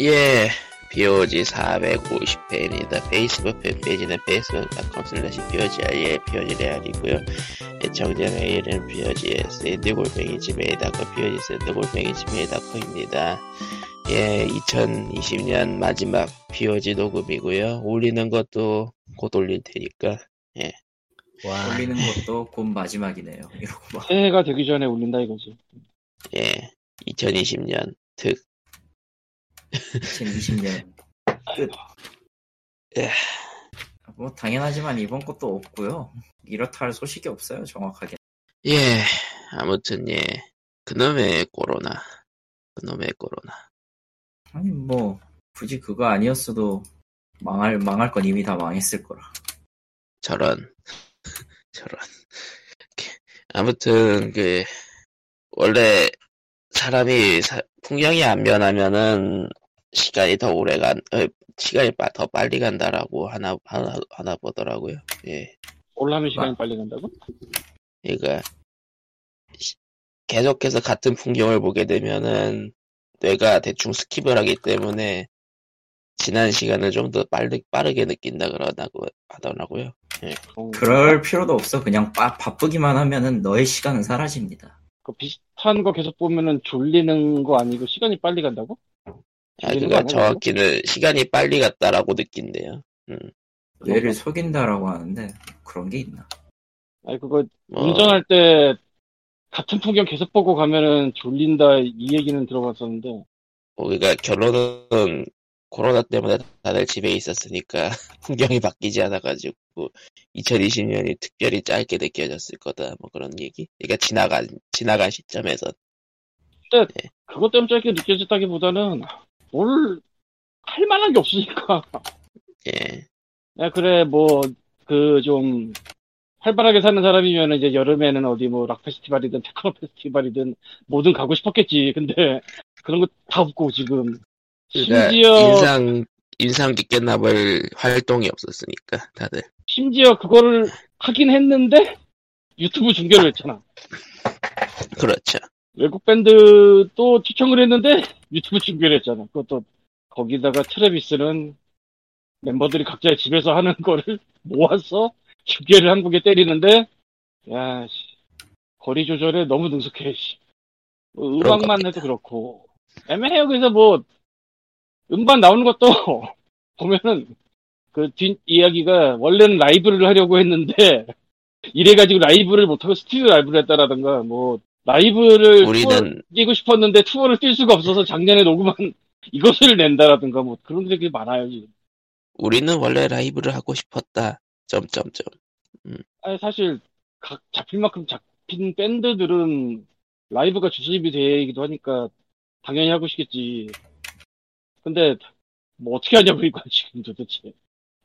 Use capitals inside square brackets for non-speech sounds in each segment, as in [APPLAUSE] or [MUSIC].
예, POG 450회입니다. 페이스북 팬페이지는 facebook.com slash POGI에 POG레알이고요. 애청자 메일은 POG 샌드골뱅이 지메일.com POG 샌드골뱅이 지메일.com입니다. 예, 2020년 마지막 POG 녹음이고요. 올리는 것도 곧 올릴 테니까, 예. 와. 올리는 것도 곧 마지막이네요. 이러고 막. 새해가 되기 전에 올린다 이거지. 예, 2020년 특, 2020년 끝. 예. 뭐 당연하지만 이번 것도 없고요. 이렇다 할 소식이 없어요. 정확하게. 예, 아무튼 예, 그놈의 코로나, 그놈의 코로나. 아니 뭐 굳이 그거 아니었어도 망할 망할 건 이미 다 망했을 거라. 저런 [LAUGHS] 저런 아무튼 그 원래 사람이 사- 풍경이 안 변하면은 시간이 더 오래 간 어, 시간이 빠- 더 빨리 간다라고 하나 하나 하나 보더라고요. 예, 올라면 시간이 아. 빨리 간다고? 그러니까 시- 계속해서 같은 풍경을 보게 되면은 뇌가 대충 skip을 하기 때문에 지난 시간을 좀 더 빠르, 빠르게 느낀다 그러더라고 하더라고요. 어, 그럴 필요도 없어. 그냥 빠- 바쁘기만 하면은 너의 시간은 사라집니다. 그 비슷한 거 계속 보면은 졸리는 거 아니고 시간이 빨리 간다고? 아, 그니까 정확히는 시간이 빨리 갔다라고 느낀대요. 뇌를 속인다라고 하는데 그런 게 있나? 아니 그거 뭐, 운전할 때 같은 풍경 계속 보고 가면은 졸린다 이 얘기는 들어봤었는데 뭐, 그러니까 결론은 코로나 때문에 다들 집에 있었으니까 [LAUGHS] 풍경이 바뀌지 않아가지고 2020년이 특별히 짧게 느껴졌을 거다. 뭐 그런 얘기. 그러니까 지나간 지나간 시점에서 그것 때문에 짧게 느껴졌다기보다는 뭘 할 만한 게 없으니까. 예, 야 그래 뭐 그 좀 활발하게 사는 사람이면 이제 여름에는 어디 뭐 락 페스티벌이든 테크노 페스티벌이든 뭐든 가고 싶었겠지. 근데 그런 거 다 없고 지금. 그러니까 심지어 인상 인상 깊게 남을 활동이 없었으니까 다들. 심지어 그거를 하긴 했는데 유튜브 중계를 했잖아. 그렇죠. 외국 밴드도 추천을 했는데 유튜브 중계를 했잖아 그것도 거기다가 트래비스는 멤버들이 각자의 집에서 하는 거를 [LAUGHS] 모아서 중계를 한국에 때리는데 야 씨, 거리 조절에 너무 능숙해 씨. 뭐 음악만 겁니다. 해도 그렇고 애매해요 그래서 뭐 음반 나오는 것도 [LAUGHS] 보면은 그 뒷 이야기가 원래는 라이브를 하려고 했는데 이래가지고 라이브를 못하고 스튜디오 라이브를 했다라든가 뭐 라이브를 우리는 뛰고 싶었는데 투어를 뛸 수가 없어서 작년에 녹음한 [LAUGHS] 이것을 낸다라든가 뭐 그런 게 많아요 지금. 우리는 원래 라이브를 하고 싶었다. 점점점. 아니 사실 각 잡힐 만큼 잡힌 밴드들은 라이브가 주습이 되기도 하니까 당연히 하고 싶겠지. 근데 뭐 어떻게 하냐고 이거 지금 도대체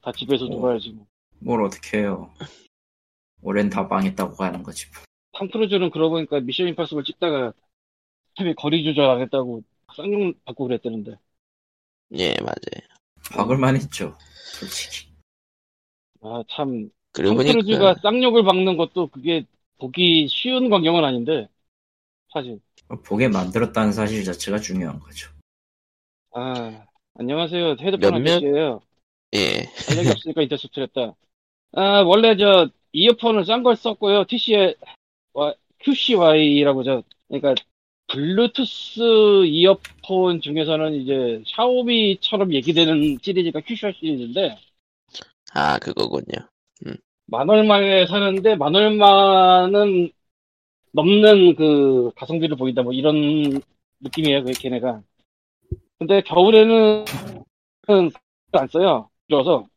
다 집에서 어. 놀아야지 뭐. 뭘 어떻게 해요? 올해는 다 망했다고 하는 거지. 뭐. 탐 크루즈는 그러고 보니까 미션 임파서블 찍다가 스탭이 거리 조절 안 했다고 쌍욕 받고 그랬다는데. 예, 맞아요. 박을만 했죠. 솔직히. 아 참. 그리고 탐 크루즈가 보니까 쌍욕을 박는 것도 그게 보기 쉬운 광경은 아닌데 사실. 보게 만들었다는 사실 자체가 중요한 거죠. 아 안녕하세요 헤드폰 아저씨예요. 예, 연락이 없으니까 인터셉트를 했다. 아, 원래 저, 이어폰을 싼 걸 썼고요. TC의, QCY라고 저, 그러니까, 블루투스 이어폰 중에서는 이제, 샤오미처럼 얘기되는 시리즈가 QCY 시리즈인데, 아 그거군요. 만 얼마에 사는데, 만 얼마는 넘는 그, 가성비를 보인다, 뭐, 이런 느낌이에요, 그 걔네가. 근데 겨울에는, 안 써요. 줄어서.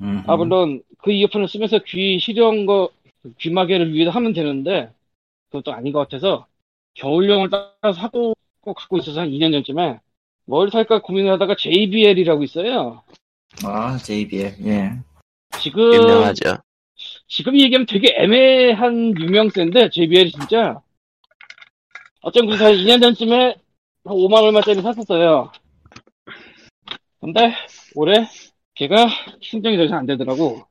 음, 아, 물론, 그 이어폰을 쓰면서 귀 시려운 거, 귀마개를 위해서 하면 되는데, 그것도 아닌 것 같아서, 겨울용을 따라서 사고, 꼭 갖고 있어서 한 2년 전쯤에, 뭘 살까 고민을 하다가 JBL이라고 있어요. 아, JBL. 예. 지금, 유명하죠. 지금 얘기하면 되게 애매한 유명세인데, JBL이 진짜. 어쩜 그래서 한 2년 전쯤에, 한 5만 얼마짜리 샀었어요. 근데, 올해, 걔가 충전이 더 이상 안 되더라고.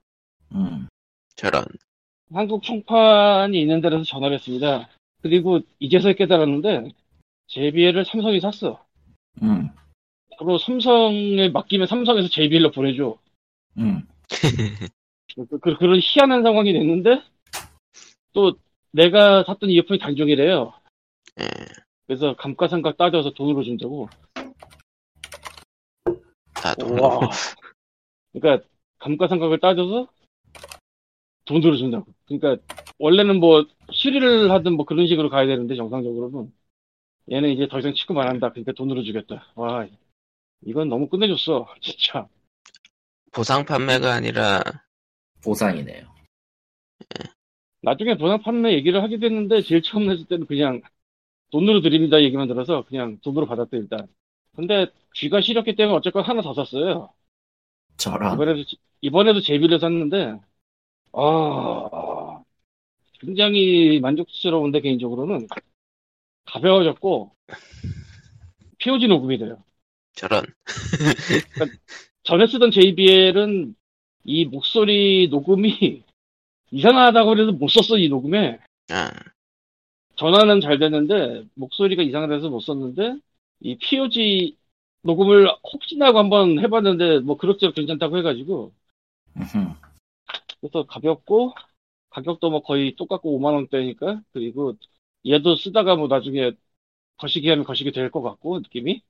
음. 저런. 한국 총판이 있는 데라서 전화를 했습니다. 그리고 이제서 깨달았는데 JBL을 삼성이 샀어. 음. 앞으로 삼성에 맡기면 삼성에서 JBL로 보내줘. 음. 그, 그, 그런 희한한 상황이 됐는데, 또 내가 샀던 이어폰이 단종이래요. 예. 그래서 감가상각 따져서 돈으로 준다고. 다 돈. 와. 그러니까 감가상각을 따져서 돈으로 준다고. 그러니까 원래는 뭐 수리를 하든 뭐 그런 식으로 가야 되는데 정상적으로는 얘는 이제 더 이상 취급 안 한다. 그러니까 돈으로 주겠다. 와, 이건 너무 끝내줬어. [LAUGHS] 진짜. 보상 판매가 아니라 보상이네요. 나중에 보상 판매 얘기를 하게 됐는데 제일 처음 했을 때는 그냥 돈으로 드립니다 얘기만 들어서 그냥 돈으로 받았대 일단. 근데 쥐가 싫었기 때문에 어쨌건 하나 더 샀어요. 저런. 이번에도 이번에도 제비를 샀는데 아 굉장히 만족스러운데 개인적으로는 가벼워졌고 POG 녹음이 돼요. 저런. 전에 쓰던 JBL은 이 목소리 녹음이 이상하다고 그래서 못 썼어 이 녹음에 아, 전화는 잘 됐는데 목소리가 이상해서 못 썼는데 이 POG 녹음을 혹시나 하고 한번 해봤는데 뭐 그럭저럭 괜찮다고 해가지고 음흠. 그래서 가볍고 가격도 뭐 거의 똑같고 5만 원대니까 그리고 얘도 쓰다가 뭐 나중에 거시기 하면 거시기 될 것 같고 느낌이.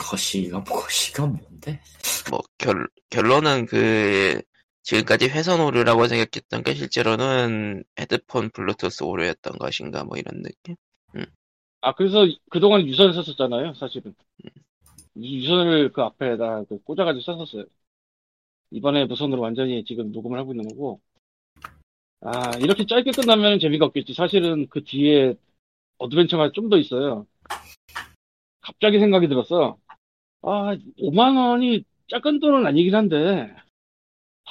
거시가 뭐 거시가 뭔데? 뭐 결, 결론은 그 지금까지 회선 오류라고 생각했던 게 실제로는 헤드폰 블루투스 오류였던 것인가 뭐 이런 느낌. 아 그래서 그동안 유선을 썼었잖아요 사실은. 유- 유선을 그 앞에다 그 꽂아가지고 썼었어요 이번에 무선으로 완전히 지금 녹음을 하고 있는 거고. 아 이렇게 짧게 끝나면 재미가 없겠지. 사실은 그 뒤에 어드벤처가 좀 더 있어요. 갑자기 생각이 들었어. 아 5만 원이 작은 돈은 아니긴 한데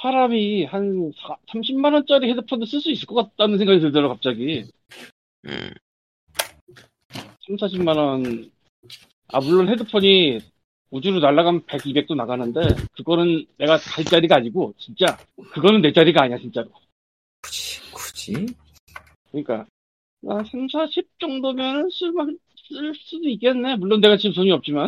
사람이 한 30만 원짜리 헤드폰도 쓸 수 있을 것 같다는 생각이 들더라 갑자기. 음, 3, 40만 원. 아, 물론 헤드폰이 우주로 날아가면 100, 200도 나가는데, 그거는 내가 갈 자리가 아니고, 진짜, 그거는 내 자리가 아니야, 진짜로. 굳이 굳이? 그러니까, 아, 3, 40 정도면 쓸만, 쓸 수도 있겠네. 물론 내가 지금 돈이 없지만.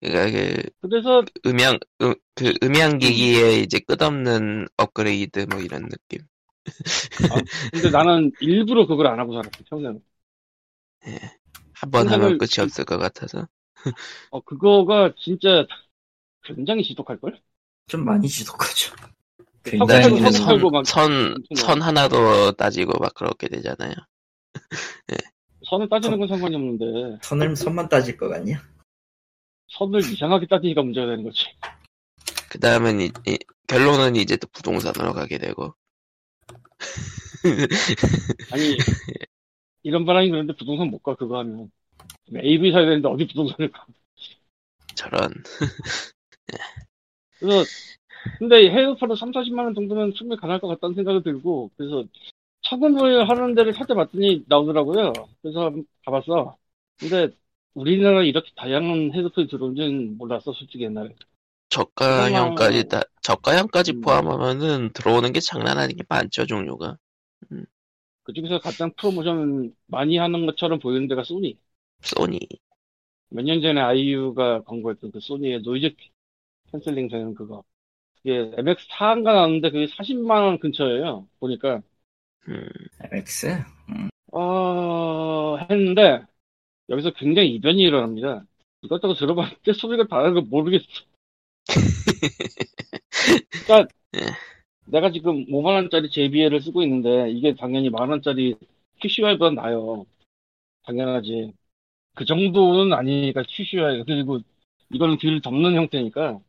그러니까 그 그래서, 음향 음, 그 음향 기기의 이제 끝없는 업그레이드 뭐 이런 느낌. 근데 나는 일부러 그걸 안 하고 살았어, 평생. 한번 하면 생각을- 끝이 없을 것 같아서. 어, 그거가 진짜 굉장히 지독할걸? 좀 많이 지독하죠. 턱 굉장히 선, 선, 엄청 선 하나도 따지고 막 그렇게 되잖아요. [LAUGHS] 선을 따지는 건 상관이 없는데, 선을 선만 따질 것 같냐? 선을 이상하게 따지니까 문제가 되는 거지. 그 다음엔 이, 이- 결론은 이제 또 부동산으로 가게 되고. 아니 [LAUGHS] 이런 바람이 그런데 부동산 못 가 그거 하면 AV 사야 되는데 어디 부동산을 가 저런. 그래서 근데 헤드폰을 3, 40만 원 정도면 충분히 가능할 것 같다는 생각이 들고 그래서 차금을 하는 데를 찾아봤더니 나오더라고요 그래서 가봤어 근데 우리나라에 이렇게 다양한 헤드폰이 들어온지는 몰랐어 솔직히 옛날에 저가형까지 다, 저가형까지 음. 포함하면은 들어오는 게 장난 아니게 많죠, 종류가. 그중에서 가장 프로모션 많이 하는 것처럼 보이는 데가 소니 소니. 몇 년 전에 아이유가 광고했던 그 소니의 noise canceling 되는 그거. 그게 MX4인가 나왔는데 그게 40만원 근처예요. 보니까. 음, MX? 어, 했는데, 여기서 굉장히 이변이 일어납니다. 이것저것 들어봤는데 소리가 다른 걸 모르겠어. [LAUGHS] 그러니까, 예. 내가 지금 5만원짜리 JBL을 쓰고 있는데, 이게 당연히 만원짜리 QCY보다 나아요. 당연하지. 그 정도는 아니니까 QCY. 그리고 이거는 귀를 덮는 형태니까,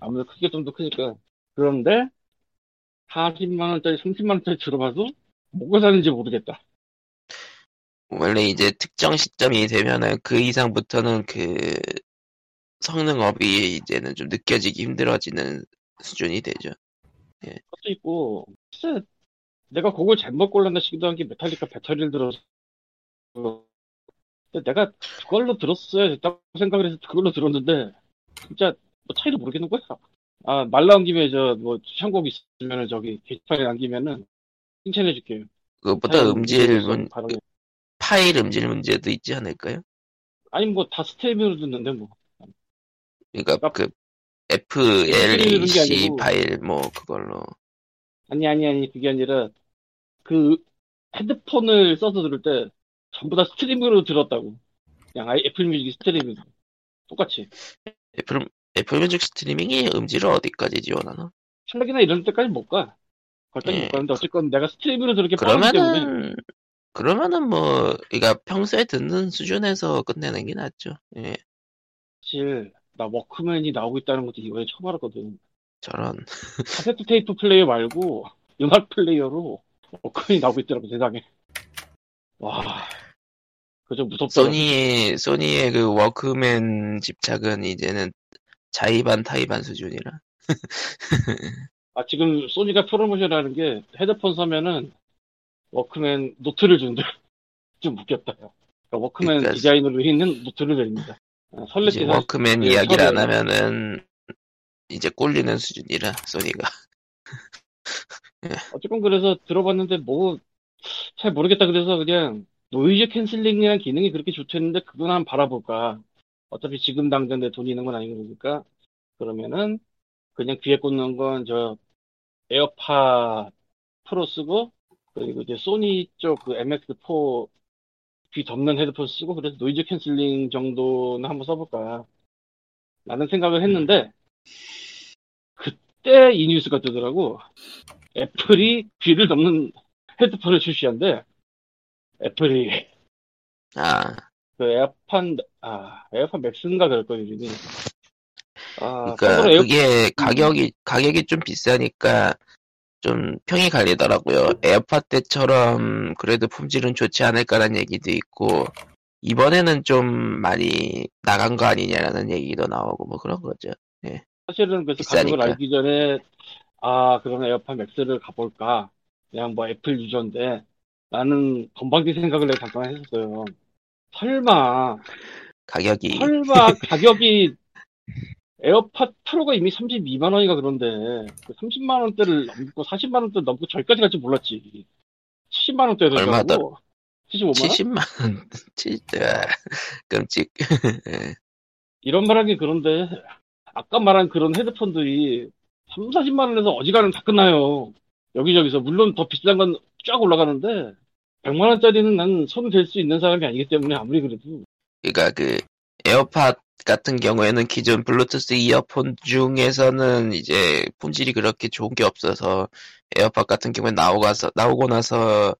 아무래도 크기가 좀더 크니까. 그런데, 40만 원짜리, 30만 원짜리 들어봐도, 뭐가 사는지 모르겠다. 원래 이제 특정 시점이 되면은 그 이상부터는 그 성능업이 이제는 좀 느껴지기 힘들어지는 수준이 되죠. 것도 있고, 글쎄, 내가 곡을 잘못 골랐나 싶기도 한 게 메탈리카 배터리를 들어서. 내가 그걸로 들었어야 됐다고 생각을 해서 그걸로 들었는데, 진짜 뭐 차이도 모르겠는 거야. 아, 말 나온 김에 저, 뭐, 추천곡 있으면은 저기 게시판에 남기면은 칭찬해줄게요. 그것보다 음질 문. 파일 음질 문제도 있지 않을까요? 아니, 뭐, 다 스테레오로 듣는데, 뭐. 그러니까 그 누르는 게 FLAC. 파일 뭐 그걸로 아니 아니 아니 그게 아니라 그 헤드폰을 써서 들을 때 전부 다 스트리밍으로 들었다고. 그냥 아예 애플 뮤직 스트리밍 똑같이. 애플 애플 뮤직 스트리밍이 음질을 어디까지 지원하나? FLAC이나 이런 데까지 못 가. 거기까지 예. 못 가는데 어쨌건 내가 스트리밍으로 들을 게 빠르기 때문에 그러면은 그러면은 뭐 그러니까 평소에 듣는 수준에서 끝내는 게 낫죠. 예. 사실 나 워크맨이 나오고 있다는 것도 이번에 처음 알았거든. 저런 카세트 테이프 플레이어 말고 음악 플레이어로 워크맨이 나오고 있더라고 세상에. 와, 그저 무섭더라고. 소니의 소니의 그 워크맨 집착은 이제는 자의반 타의반 수준이라. [LAUGHS] 아, 지금 소니가 프로모션하는 게 헤드폰 사면은 워크맨 노트를 준대. [LAUGHS] 좀 웃겼다. 요 워크맨 그러니까 디자인으로 있는 노트를 드립니다. 아. 이제 워크맨 네, 이야기를 안. 하면은 이제 꼴리는 수준이라 소니가. [LAUGHS] 어쨌건 그래서 들어봤는데 뭐 잘 모르겠다 그래서 그냥 noise cancelling이라는 기능이 그렇게 좋다는데 그건 한번 바라볼까. 어차피 지금 당장 내 돈이 있는 건 아닌 거니까 그러면은 그냥 귀에 꽂는 건 저 에어팟 프로 쓰고 그리고 이제 소니 쪽 그 MX4 귀 덮는 헤드폰 쓰고 그래서 noise cancelling 정도는 한번 써볼까. 라는 생각을 했는데 그때 이 뉴스가 뜨더라고. 애플이 귀를 덮는 헤드폰을 출시한대. 애플이 아 그 에어팟 아 에어팟 맥스인가 그럴 거예요 이름이. 아 그러니까 에어 그게 가격이 가격이 좀 비싸니까 좀 평이 갈리더라고요. 에어팟 때처럼 그래도 품질은 좋지 않을까라는 얘기도 있고 이번에는 좀 많이 나간 거 아니냐라는 얘기도 나오고 뭐 그런 거죠. 사실은 그래서 비싸니까. 가격을 알기 전에 아 그러면 에어팟 맥스를 가볼까 그냥 뭐 애플 유저인데 나는 건방진 생각을 내가 잠깐 했었어요. 설마 가격이 설마 가격이 에어팟 프로가 이미 32만 원이가 그런데 그 30만 원대를 넘고 40만 원대 넘고 저기까지 갈지 몰랐지. 70만 원대 얼마더라? 되더라고. 75만 원? 70만 원, [LAUGHS] 진짜 끔찍. [LAUGHS] 예. 이런 말하기 그런데 아까 말한 그런 헤드폰들이 3, 40만 원에서 어지간하면 다 끝나요. 여기저기서 물론 더 비싼 건 쫙 올라가는데 100만 원짜리는 난 손을 댈수 있는 사람이 아니기 때문에 아무리 그래도. 그러니까 그 에어팟 같은 경우에는 기존 블루투스 이어폰 중에서는 이제 품질이 그렇게 좋은 게 없어서 에어팟 같은 경우에 나오고 나서 나오고 나서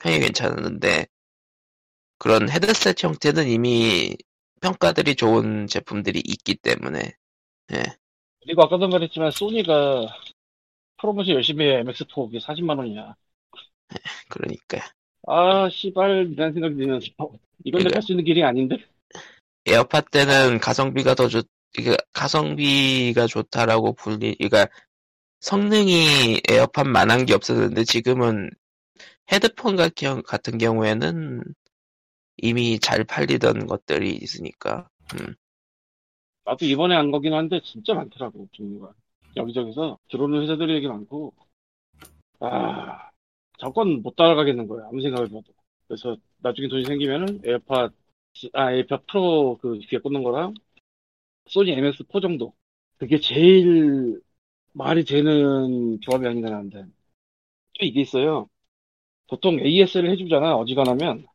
평이 괜찮았는데 그런 헤드셋 형태는 이미 평가들이 좋은 제품들이 있기 때문에 그리고 아까도 말했지만 소니가 프로모션 열심히 해 MX4 그게 40만 원이야. [LAUGHS] 그러니까 아 씨발 이라는 생각이 들면서 이건 내가 그러니까. 할수 있는 길이 아닌데 에어팟 때는 가성비가 더 좋, 이게 가성비가 좋다라고 불리, 그러니까 성능이 에어팟만한 게 없었는데 지금은 헤드폰 같은, 같은 경우에는 이미 잘 팔리던 것들이 있으니까. 음. 나도 이번에 안 거긴 한데 진짜 많더라고 종류가 여기저기서 들어오는 회사들이 되게 많고 아 저건 못 따라가겠는 거야. 아무 생각을 해봐도 그래서 나중에 돈이 생기면은 에어팟 아 에어팟 프로 그 귀에 꽂는 거랑 소니 MX4 정도. 그게 제일 말이 되는 조합이 아닌가 나는데. 또 이게 있어요. 보통 AS를 해주잖아 어지간하면.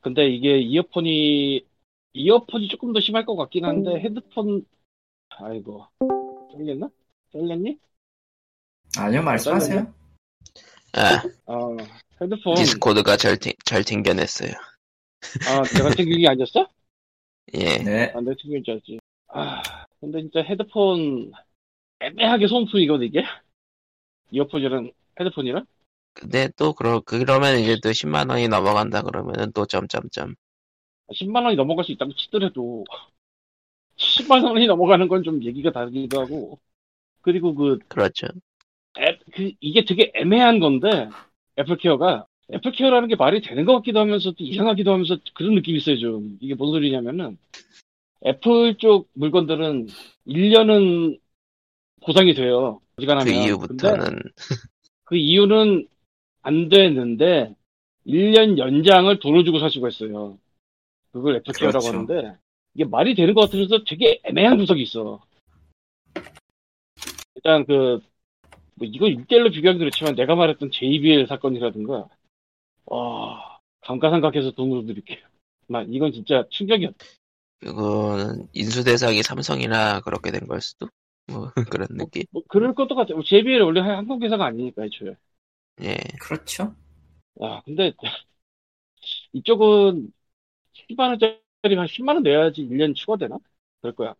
근데 이게 이어폰이 이어폰이 조금 더 심할 것 같긴 한데 헤드폰 아이고 잘렸나? 잘렸니? 아니요, 말씀하세요. 아, 어 헤드폰 디스코드가 잘, 튕- 잘 튕겨냈어요. 아 내가 챙긴 게 아니었어? 예. 네. 아 내가 챙긴 줄 알지 아 근데 진짜 헤드폰 애매하게 소음품이거든 이게 이어폰이랑 헤드폰이랑 근데 또, 그러, 그러면 이제 또 10만 원이 넘어간다 그러면은 또 점점점. 10만 원이 넘어갈 수 있다고 치더라도 10만 원이 넘어가는 건 좀 얘기가 다르기도 하고 그리고 그 그렇죠. 앱, 그, 이게 되게 애매한 건데, 애플케어가, 애플케어라는 게 말이 되는 것 같기도 하면서 또 이상하기도 하면서 그런 느낌이 있어요, 좀. 이게 뭔 소리냐면은, 애플 쪽 물건들은 1년은 보상이 돼요. 그 어지간하면. 근데 이후부터는, 그 이유는 안 되는데, 1년 연장을 돈을 주고 살 수가 있어요. 그걸 애플케어라고 그렇죠. 하는데, 이게 말이 되는 것 같으면서 되게 애매한 구석이 있어. 일단 그, 뭐 이거 6대1로 비교하기 그렇지만 내가 말했던 JBL 사건이라든가, 와, 감가상각해서 돈으로 드릴게요. 막 이건 진짜 충격이었다. 그거는 인수 대상이 삼성이라 그렇게 된 걸 수도 뭐 [LAUGHS] 그런 느낌. 뭐 그럴 것도 같아. 뭐 JBL 원래 한국 회사가 아니니까 애초에. 예. 그렇죠. 야, 근데 [LAUGHS] 이쪽은 10만 원짜리 한 10만 원 내야지 1년 추가되나? 그럴 거야.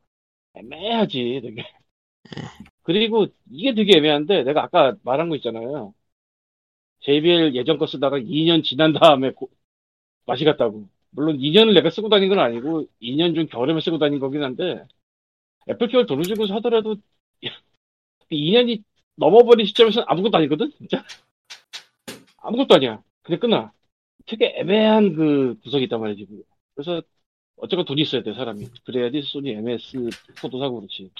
애매하지, 되게. 그리고 이게 되게 애매한데 내가 아까 말한 거 있잖아요. JBL 예전 거 쓰다가 2년 지난 다음에 고- 맛이 갔다고. 물론 2년을 내가 쓰고 다닌 건 아니고 2년 중 겨울에만 쓰고 다닌 거긴 한데 애플 케어 돈을 주고 사더라도 2년이 넘어버린 시점에서는 아무것도 아니거든, 진짜. 아무것도 아니야. 그냥 끝나. 되게 애매한 그 구석이 있단 말이지. 그래서 어쨌건 돈이 있어야 돼, 사람이. 그래야지 소니 MS 포도 사고 그렇지.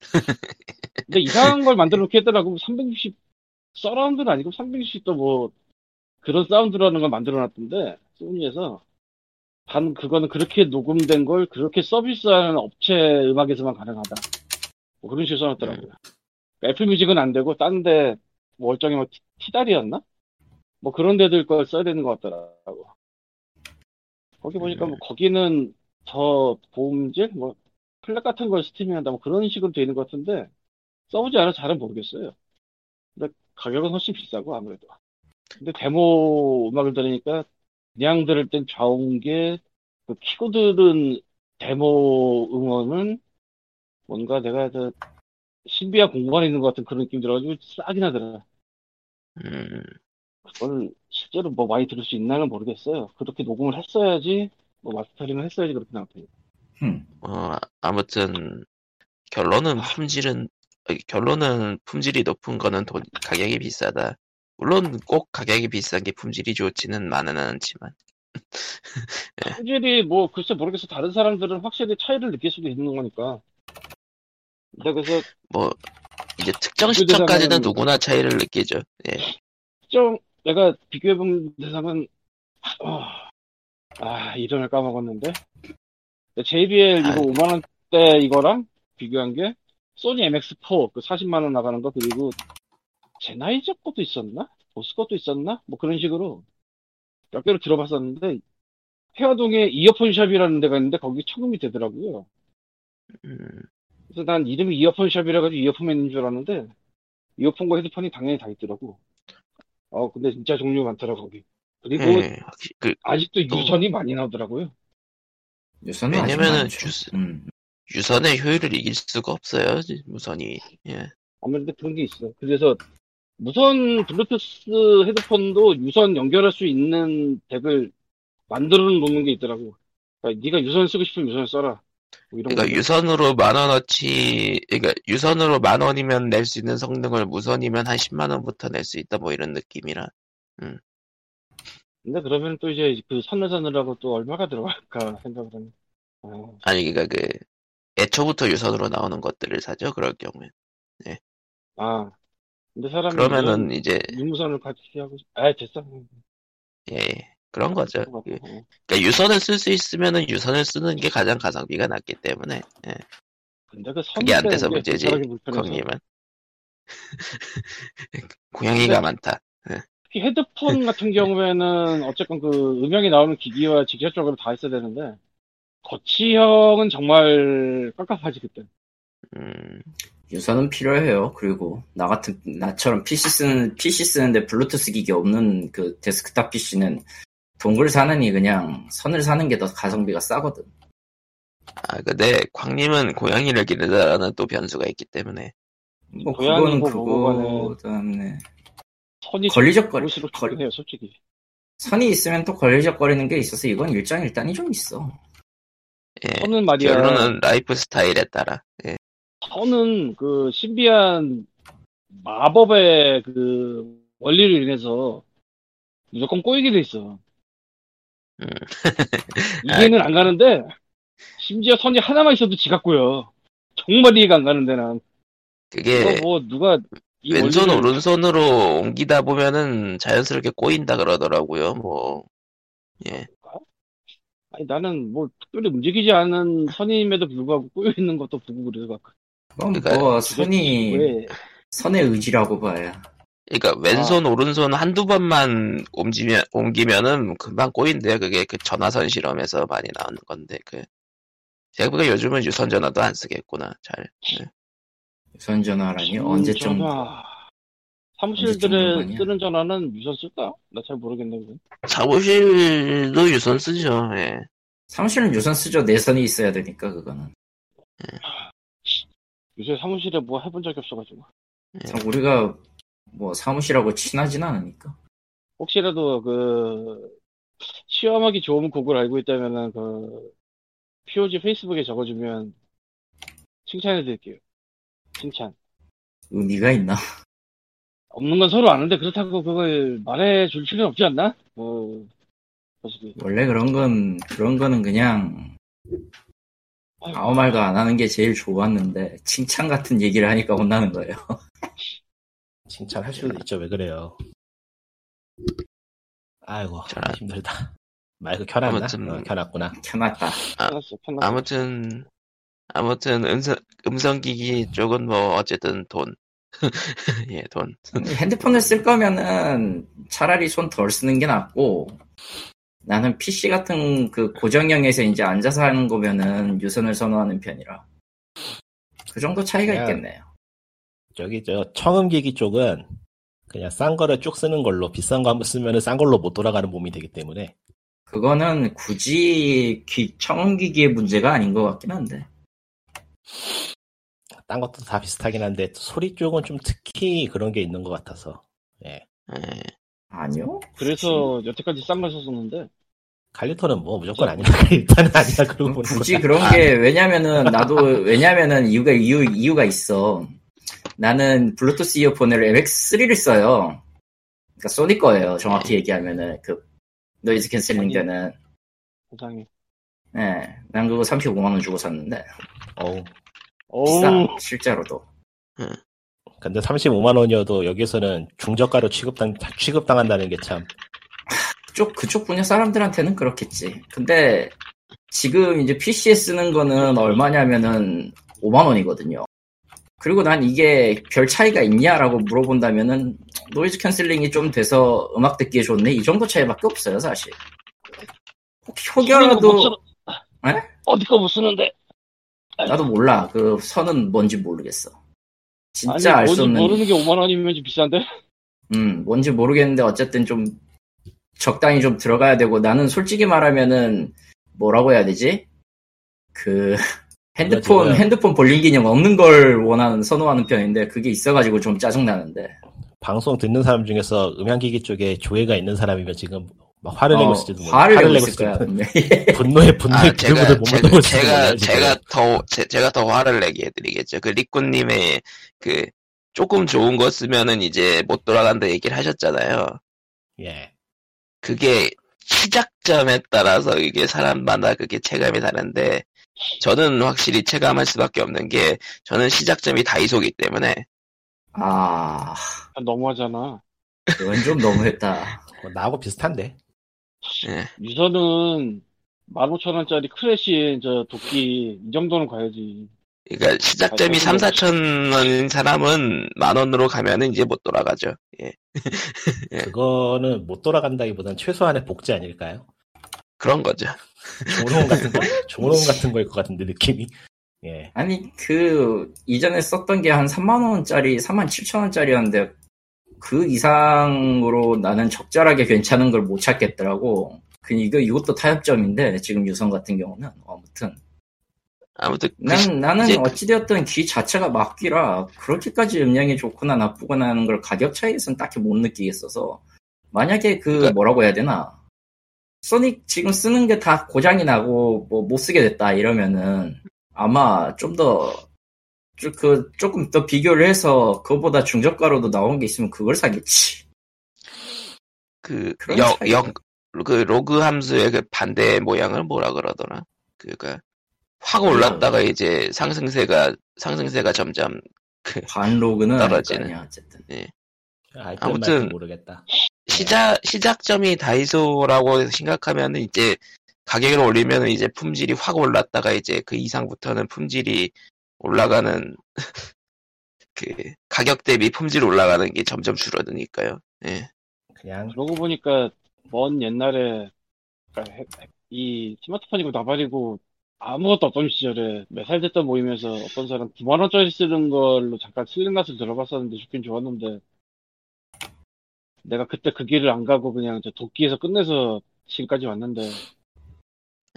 [LAUGHS] 근데 이상한 걸 만들어 놓게 했더라고. 360 서라운드는 아니고 360도 뭐 그런 사운드라는 걸 만들어 놨던데 소니에서 단 그거는 그렇게 녹음된 걸 그렇게 서비스하는 업체 음악에서만 가능하다. 뭐 그런 식으로 써놨더라고요. 애플 뮤직은 안 되고 딴데 뭐 월정이 뭐 티- Tidal이었나? 뭐 그런 데들 걸 써야 되는 것 같더라고. 거기 보니까 뭐 거기는 더 고음질 뭐 플랫 같은 걸 스트리밍한다 뭐 그런 식으로 돼 있는 것 같은데 써보지 않아서 잘은 모르겠어요. 근데 가격은 훨씬 비싸고 아무래도. 근데 데모 음악을 들으니까 그냥 들을 땐 좌우게 그 키고 들은 데모 음원은 뭔가 내가 저 신비한 공간에 있는 것 같은 그런 느낌 들어가지고 싸긴 하더라. 음, 그걸 실제로 뭐 많이 들을 수 있나는 모르겠어요. 그렇게 녹음을 했어야지, 뭐 마스터링을 했어야지 그렇게 나왔대요. 흠. 어, 아무튼 결론은 품질은 아니, 결론은 품질이 높은 거는 돈 가격이 비싸다. 물론 꼭 가격이 비싼 게 품질이 좋지는 않지만 [LAUGHS] 품질이 뭐 글쎄 모르겠어. 다른 사람들은 확실히 차이를 느낄 수도 있는 거니까. 근데 그래서 뭐 이제 특정 그 시점까지는 누구나 차이를 느끼죠. 예. 특정 내가 비교해본 대상은 어, 아 이름을 까먹었는데 JBL 이거 아이. 5만 원대 이거랑 비교한 게 소니 MX4 그 40만 원 나가는 거 그리고 제나이저 것도 있었나? 보스 것도 있었나? 뭐 그런 식으로 몇 개를 들어봤었는데 해화동에 이어폰 샵이라는 데가 있는데 거기 청음이 되더라고요. 음, 그래서 난 이름이 이어폰 샵이라 가지고 이어폰 맨인 줄 알았는데 이어폰과 헤드폰이 당연히 다 있더라고. 어 근데 진짜 종류가 많더라 거기. 그리고 예, 확실히 그 아직도 또- 유선이 많이 나오더라고요. 유선은 왜냐면은. 주스- 음. 유선의 효율을 이길 수가 없어요. 무선이. 예. 아무래도 그런 게 있어. 그래서 무선 블루투스 헤드폰도 유선 연결할 수 있는 덱을 만들어 놓는 게 있더라고. 그러니까 네가 유선 쓰고 싶으면 유선 써라. 뭐 그러니까 거. 유선으로 만 원어치, 그러니까 유선으로 만 원이면 낼 수 있는 성능을 무선이면 한 10만 원부터 낼 수 있다 뭐 이런 느낌이라. 근데 그러면 또 이제 그 선을 사느라고 또 얼마가 들어갈까 생각을 하네. 어, 아니 그러니까 그 애초부터 유선으로 나오는 것들을 사죠. 그럴 경우에. 아. 근데 사람이 그러면은 이제 유무선을 같이 하고 싶- 아 됐어. 예 그런 거죠. 그-. 어. 그러니까 유선을 쓸 수 있으면은 유선을 쓰는 게 가장 가성비가 낮기 때문에 예. 근데 그 그게 안 돼서 문제지. 불편해서. 광님은 고양이가 근데- 많다. 특히 헤드폰 같은 경우에는 어쨌건 그 음향이 나오는 기기와 직접적으로 닿아 있어야 되는데 거치형은 정말 깝깝하지 그때. 음, 유선은 필요해요. 그리고 나 같은 나처럼 PC 쓰는 PC 쓰는데 블루투스 기기 없는 그 데스크탑 PC는 dongle 사느니 그냥 선을 사는 게 더 가성비가 싸거든. 아 근데 광님은 고양이를 기르다라는 또 변수가 있기 때문에 뭐 뭐고 그거 때문에 선이 걸리적거리 볼수록 걸- 좋긴 해요 솔직히. 선이 있으면 또 걸리적거리는 게 있어서 이건 일장일단이 좀 있어. 예. 선은 말이야. 결론은 라이프 스타일에 따라 예. 선은 그 신비한 마법의 그 원리를 인해서 무조건 꼬이게 돼 있어. 음. [LAUGHS] 이해는 안 가는데 심지어 선이 하나만 있어도 지갑고요. 정말 이해가 안 가는데 난. 그게 뭐 누가 이 예. 왼손 원리를- 오른손으로 옮기다 보면은 자연스럽게 꼬인다 그러더라고요. 뭐 예. 아, 아니, 나는 뭐 특별히 움직이지 않은 선임에도 불구하고 꼬여 있는 것도 보고 그래서 그건 그러니까 뭐 선이 왜 선의 의지라고 봐야. 그러니까 왼손 오른손 한두 번만 옮기면 옮기면은 금방 꼬인대요. 그게 그 전화선 실험에서 많이 나오는 건데 그 제가 보기엔 요즘은 유선 전화도 안 쓰겠구나. 잘. 네. 유선 전화라니 언제쯤 전화. 사무실들에? 쓰는 전화는 유선 쓸까? 나잘 모르겠네. 그건. 사무실도 유선 쓰죠. 예. 사무실은 유선 쓰죠. 내선이 있어야 되니까 그거는. 요새 사무실에 뭐 해본 적이 없어가지고. 참 우리가 뭐 사무실하고 친하진 않으니까. 혹시라도 그 시험하기 좋은 곡을 알고 있다면은 그 POG 페이스북에 적어주면 칭찬해드릴게요. 칭찬. 의미가 있나? 없는 건 서로 아는데 그렇다고 그걸 말해줄 필요는 없지 않나? 어, 솔직히. 원래 그런 건 그런 거는 그냥 아무 말도 안 하는 게 제일 좋았는데 칭찬 같은 얘기를 하니까 혼나는 거예요. [LAUGHS] 칭찬할 수도 있죠. 왜 그래요? 아이고 잘- 힘들다. 마이크 켜놨나? 아무튼- 어, 켜놨구나. 켜놨다. 편났어. 아무튼 아무튼 음성 음성기기 쪽은 뭐 어쨌든 돈. [LAUGHS] 예, 돈. 핸드폰을 쓸 거면은 차라리 손 덜 쓰는 게 낫고 나는 PC 같은 그 고정형에서 이제 앉아서 하는 거면은 유선을 선호하는 편이라 그 정도 차이가 그냥- 있겠네요. 저기 저 청음기기 쪽은 그냥 싼 거를 쭉 쓰는 걸로 비싼 거 한번 쓰면은 싼 걸로 못 돌아가는 몸이 되기 때문에 그거는 굳이 귀, 청음기기의 문제가 아닌 것 같긴 한데 딴 것도 다 비슷하긴 한데 소리 쪽은 좀 특히 그런 게 있는 것 같아서 예. 예. 아니요? 그래서 여태까지 싼 걸 썼었는데 칼리토는 뭐 무조건 아니야. [LAUGHS] 일단은 아니야. 그러고 보는 굳이 거야. 그런 게 왜냐면은 나도 왜냐면은 이유가 이유 이유가 있어. 나는 블루투스 이어폰을 MX3를 써요. 그러니까 소니 거예요. 정확히 얘기하면은 그 노이즈 캔슬링. 되는. 세상에. 예, 난 그거 35만 원 주고 샀는데 어우, 비싸 어우, 실제로도. 근데 35만 원이어도 여기서는 중저가로 취급당 취급당한다는 게 참 그쪽 그쪽 분야 사람들한테는 그렇겠지. 근데 지금 이제 PC에 쓰는 거는 얼마냐면은 5만 원이거든요. 그리고 난 이게 별 차이가 있냐라고 물어본다면은 noise canceling이 좀 돼서 음악 듣기에 좋네 이 정도 차이밖에 없어요 사실. 혹- 혹여라도 쓰는- 에? 어디 거 못 쓰는데. 나도 몰라 그 선은 뭔지 모르겠어. 진짜 알 수 없는 모르는 게 5만 원이면 좀 비싼데? 음, 뭔지 모르겠는데 어쨌든 좀 적당히 좀 들어가야 되고 나는 솔직히 말하면은 뭐라고 해야 되지? 그 핸드폰 지금- 핸드폰 볼륨 기능 없는 걸 원하는 선호하는 편인데 그게 있어가지고 좀 짜증 나는데 방송 듣는 사람 중에서 음향기기 쪽에 조회가 있는 사람이면 지금 막 화를 내고 있을지도 몰라. 어, 화를 내고 있을 거야. 분노의 [LAUGHS] 분노의 아, 제가 기름을 못 제가 있을 제가 거예요, 제가 더 제, 제가 더 화를 내게 해드리겠죠. 그 리꾸님의 그 조금 좋은 거 쓰면은 이제 못 돌아간다 얘기를 하셨잖아요. 예. 그게 시작점에 따라서 이게 사람마다 그게 체감이 다른데 저는 확실히 체감할 수밖에 없는 게 저는 시작점이 다이소기 때문에 아 아, 너무하잖아. 그건 좀 너무했다. 뭐 나하고 비슷한데. 예. 유선은 15,000원짜리 크래쉬 저 도끼 이 정도는 가야지. 그러니까 시작점이 아, 3, 4천 원인 사람은 만 원으로 가면은 이제 못 돌아가죠. 예. [LAUGHS] 예. 그거는 못 돌아간다기보단 최소한의 복지 아닐까요? 그런 거죠. 조롱 같은 거, [LAUGHS] 조롱 같은 거일 것 같은데 느낌이. 예. 아니 그 이전에 썼던 게 한 3만 원짜리 3만 7천 원짜리였는데 그 이상으로 나는 적절하게 괜찮은 걸 못 찾겠더라고. 그 이거 이것도 타협점인데 지금 유선 같은 경우는 아무튼 아무튼 그난 시- 나는 이제 어찌되었든 귀 자체가 막귀라 그렇게까지 음량이 좋거나 나쁘거나 하는 걸 가격 차이에서는 딱히 못 느끼겠어서 만약에 그 그러니까- 뭐라고 해야 되나 소닉 지금 쓰는 게 다 고장이 나고 뭐 못 쓰게 됐다 이러면은 아마 좀더 그 조금 더 비교를 해서 그거보다 중저가로도 나온 게 있으면 그걸 사겠지. 그, 역, 역, 그 로그 함수의 그 반대 모양을 뭐라 그러더라. 그니까, 확 올랐다가 이제 상승세가, 상승세가 점점, 그, 반로그는 떨어지네. 아니야 어쨌든. 알든 아무튼- 모르겠다. 시작, 시작점이 다이소라고 생각하면은 이제, 가격을 올리면 이제 품질이 확 올랐다가 이제 그 이상부터는 품질이 올라가는 [LAUGHS] 그 가격 대비 품질 올라가는 게 점점 줄어드니까요. 예. 그냥 그러고 보니까 먼 옛날에 그러니까 해- 이 스마트폰이고 나발이고 아무것도 없던 시절에 몇살 됐던 모임에서 어떤 사람 9만 원짜리 쓰는 걸로 잠깐 슬링 낫을 들어봤었는데 좋긴 좋았는데 내가 그때 그 길을 안 가고 그냥 저 도끼에서 끝내서 지금까지 왔는데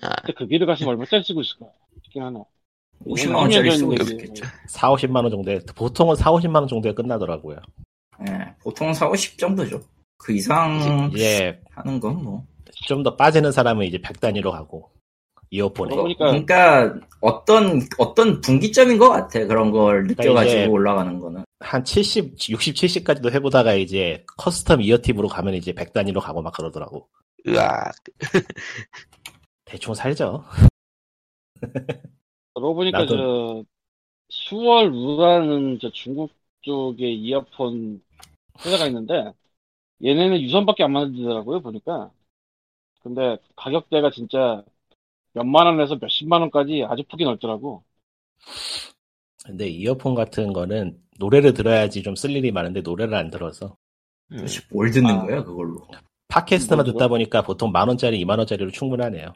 아, 그때 그 길을 갔으면 얼마 짜리 쓰고 있을까 싶긴 하나 50만 원짜리 쓰고 년 있었겠죠. 4, 50만 원 정도에 보통은 4, 50만 원 정도에 끝나더라고요. 예, 보통 4, 50 정도죠. 그 이상 이제 하는 건 뭐. 좀 더 빠지는 사람은 이제 100 단위로 가고 이어폰에 그러고 보니까- 그러니까 어떤 어떤 분기점인 것 같아. 그런 걸 느껴가지고 그러니까 올라가는 거는. 한 70, 60, 70까지도 해보다가 이제 custom eartip으로 가면 이제 100 단위로 가고 막 그러더라고. 으악. [LAUGHS] 대충 살죠. [LAUGHS] 그러고 보니까 나도- 저 수월 루라는 저 중국 쪽의 이어폰 회사가 있는데 얘네는 유선밖에 안 만들더라고요 보니까 근데 가격대가 진짜 몇만 원에서 몇십만 원까지 아주 폭이 넓더라고 근데 이어폰 같은 거는 노래를 들어야지 좀 쓸 일이 많은데 노래를 안 들어서 음. 뭘 듣는 아. 거야 그걸로. 팟캐스트만 뭐죠? 듣다 보니까 보통 만 원짜리, 이만 원짜리로 충분하네요.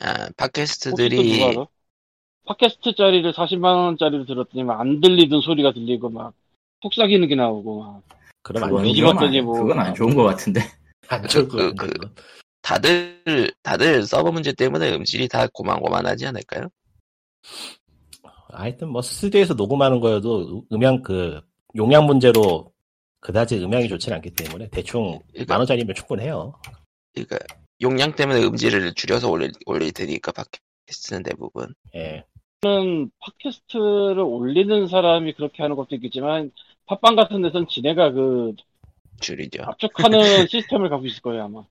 아, 팟캐스트들이 누가 알아? 팟캐스트 짜리를 40만 원짜리로 들었더니 막 안 들리던 소리가 들리고 막 속삭이는 게 나오고 막 그럼 안 뒤집었더니 안, 뭐- 그건 안 좋은 것 같은데. [LAUGHS] 안 좋을 것 그- 같은데. 그- 그건. 다들 다들 서버 문제 때문에 음질이 다 고만고만하지 않을까요? 하여튼 뭐 스튜디오에서 녹음하는 거여도 음향 그 용량 문제로 그다지 음향이 좋진 않기 때문에 대충 그러니까- 만 원짜리면 충분해요. 그러니까 용량 때문에 음질을 줄여서 올릴, 올릴 테니까 팟캐스트는 대부분 예. 저는 팟캐스트를 올리는 사람이 그렇게 하는 것도 있겠지만 팟빵 같은 데선 지네가 그 줄이죠. 압축하는 [LAUGHS] 시스템을 갖고 있을 거예요 아마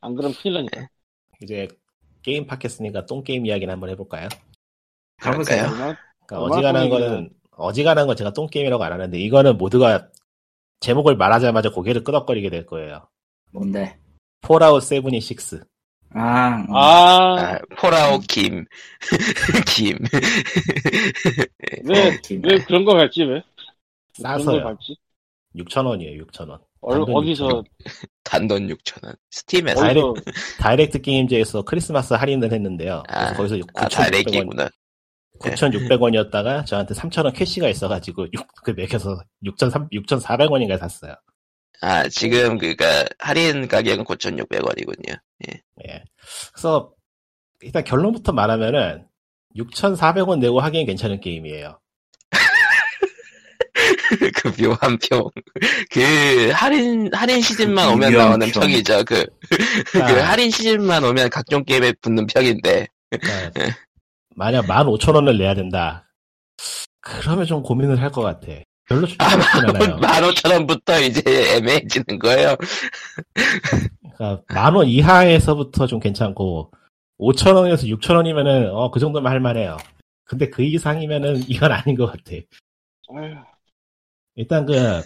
안 그러면 큰일 나니까 이제 게임 팟캐스트니까 똥 게임 이야기를 한번 해볼까요? 가보세요. 그러니까 얼마나 어지간한. 거는 어지간한 건 제가 똥 게임이라고 안 하는데 이거는 모두가 제목을 말하자마자 고개를 끄덕거리게 될 거예요. 뭔데? Fallout 76. 아, 음. 아, 아, Fallout 김. 김. 왜, 어, 김. 왜 그런 거 갈지, 왜? 싸서요. 갈지? 6,000원이에요, 6,000원. 얼, 단돈 어디서, 6,000원. 단돈 6,000원. Steam에서. Direct- 다이렉트 게임즈에서 크리스마스 할인을 했는데요. 아, 거기서 아, 9,600원, 다이렉이구나. 9,600원이었다가 저한테 3,000원 캐시가 있어가지고 6, 그 매겨서 6,400원인가 샀어요. 아, 지금 그니까 할인 가격은 9,600원이군요. 예. 그래서 일단 결론부터 말하면은 6,400원 내고 하기엔 괜찮은 게임이에요. [LAUGHS] 그 묘한 평. 그 할인 할인 시즌만 그 오면 나오는 평. 평이죠. 그, [LAUGHS] 그 그러니까, 할인 시즌만 오면 각종 게임에 붙는 평인데. 그러니까 만약 15,000원을 내야 된다. 그러면 좀 고민을 할 것 같아. 별로 추천하진 않아요. 15,000원부터 이제 애매해지는 거예요. 그러니까 만원 이하에서부터 좀 괜찮고 5,000원에서 6,000원이면은 어, 그 정도면 할 만해요. 근데 그 이상이면은 이건 아닌 것 같아. 일단 그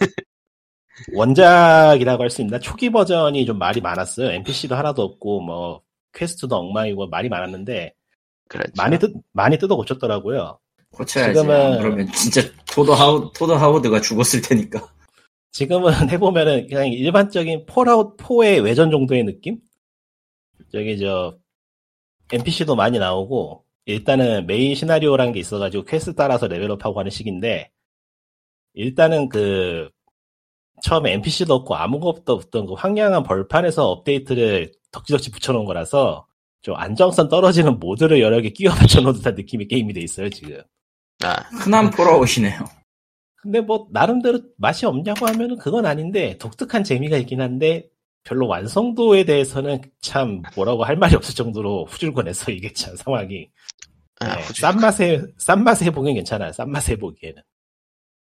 원작이라고 할 수 있나 초기 버전이 좀 말이 많았어요. NPC도 하나도 없고 뭐 quest도 엉망이고 말이 많았는데 그렇죠. 많이 뜯 많이 뜯어 고쳤더라고요. 고쳐야지. 지금은- 안 그러면 진짜 토드 하우 토드 하우드가 죽었을 테니까. 지금은 [LAUGHS] 해보면은 그냥 일반적인 Fallout 4의 외전 정도의 느낌? 저기 저 NPC도 많이 나오고 일단은 메인 시나리오라는 게 있어가지고 퀘스트 따라서 level up하고 하는 식인데 일단은 그 처음에 NPC도 없고 아무것도 없던 그 황량한 벌판에서 업데이트를 덕지덕지 붙여놓은 거라서 좀 안정성 떨어지는 모드를 여러 개 끼워 맞춰 놓은 듯한 느낌의 게임이 돼 있어요 지금. 아, 흔한 폴아웃이네요. 근데 뭐 나름대로 맛이 없냐고 하면은 그건 아닌데 독특한 재미가 있긴 한데 별로 완성도에 대해서는 참 뭐라고 할 말이 없을 정도로 후줄근해서 이게 참 상황이 아, 네, 싼 맛에 싼 맛에 보기엔 괜찮아요 싼 맛에 보기에는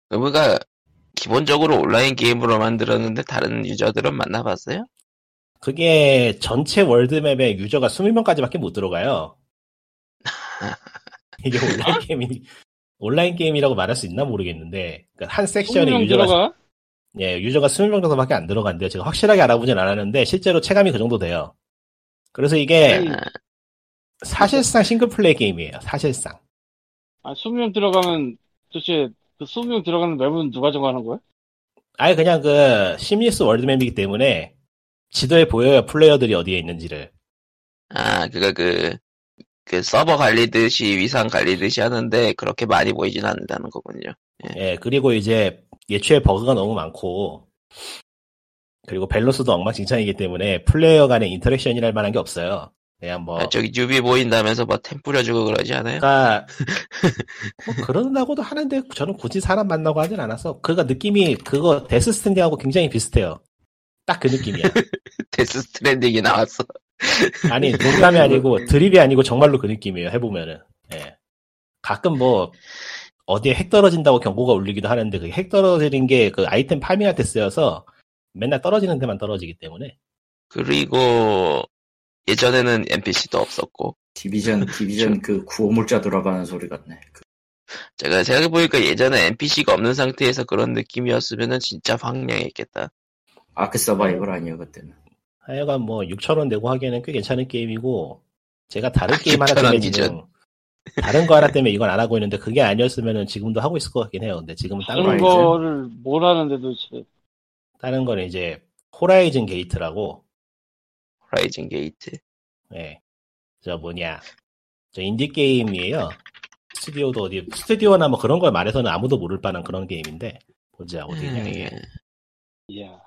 의무가 기본적으로 온라인 게임으로 만들었는데 다른 유저들은 만나봤어요? 그게 전체 월드맵에 유저가 20명까지밖에 못 들어가요 [LAUGHS] 이게 온라인 게임이 온라인 게임이라고 말할 수 있나 모르겠는데 그러니까 한 섹션에 20명 유저가 들어가? 예, 유저가 20명 정도밖에 안 들어간대요. 제가 확실하게 알아보진 않았는데, 실제로 체감이 그 정도 돼요. 그래서 이게 아니, 사실상 싱글플레이 게임이에요. 사실상. 아, 20명 들어가면 도대체 그 20명 들어가는 맵은 누가 정하는 거야? 아예 그냥 그 심리스 월드맵이기 때문에 지도에 보여요 플레이어들이 어디에 있는지를. 아, 그거 그, 그 서버 관리듯이 위상 관리듯이 하는데 그렇게 많이 보이진 않는다는 거군요. 예, 그리고 이제 예초에 버그가 너무 많고 그리고 밸런스도 엉망진창이기 때문에 플레이어 간의 interaction이랄 만한 게 없어요. 그냥 뭐 아, 저기 newbie 보인다면서 뭐 템 뿌려주고 그러지 않아요? 그러니까 [LAUGHS] 뭐 그런다고도 하는데 저는 굳이 사람 만나고 하진 않아서 그가 느낌이 그거 Death Stranding하고 굉장히 비슷해요. 딱 그 느낌이야. [LAUGHS] Death Stranding이 나왔어. 아니 농담이 [LAUGHS] 아니고 드립이 아니고 정말로 그 느낌이에요. 해보면은 예. 가끔 뭐 어디에 핵 떨어진다고 경고가 울리기도 하는데 그 핵 떨어지는 게 그 아이템 farming할 때 쓰여서 맨날 떨어지는 데만 떨어지기 때문에 그리고 예전에는 NPC도 없었고 디비전 디비전 그 구호물자 돌아가는 소리 같네. 그 제가 생각해보니까 예전에 NPC가 없는 상태에서 그런 느낌이었으면 진짜 황량했겠다. 아크 서바이벌 아니에요 그때는. 하여간 뭐 6천원 내고 하기에는 꽤 괜찮은 게임이고 제가 다른 아, 게임 하나 6,000원 때문에 기준. 지금 다른 거 하나 [LAUGHS] 때문에 이건 안 하고 있는데 그게 아니었으면은 지금도 하고 있을 것 같긴 해요. 근데 지금은 다른 알죠? 거를 뭘 하는데 도대체. 다른 거는 이제 Horizon's Gate라고 Horizon's Gate. 예. 저 뭐냐. 저 인디 게임이에요. 스튜디오도 어디, 스튜디오나 뭐 그런 걸 말해서는 아무도 모를 바는 그런 게임인데. 보자, 어디냐, 이게. 음, 이야.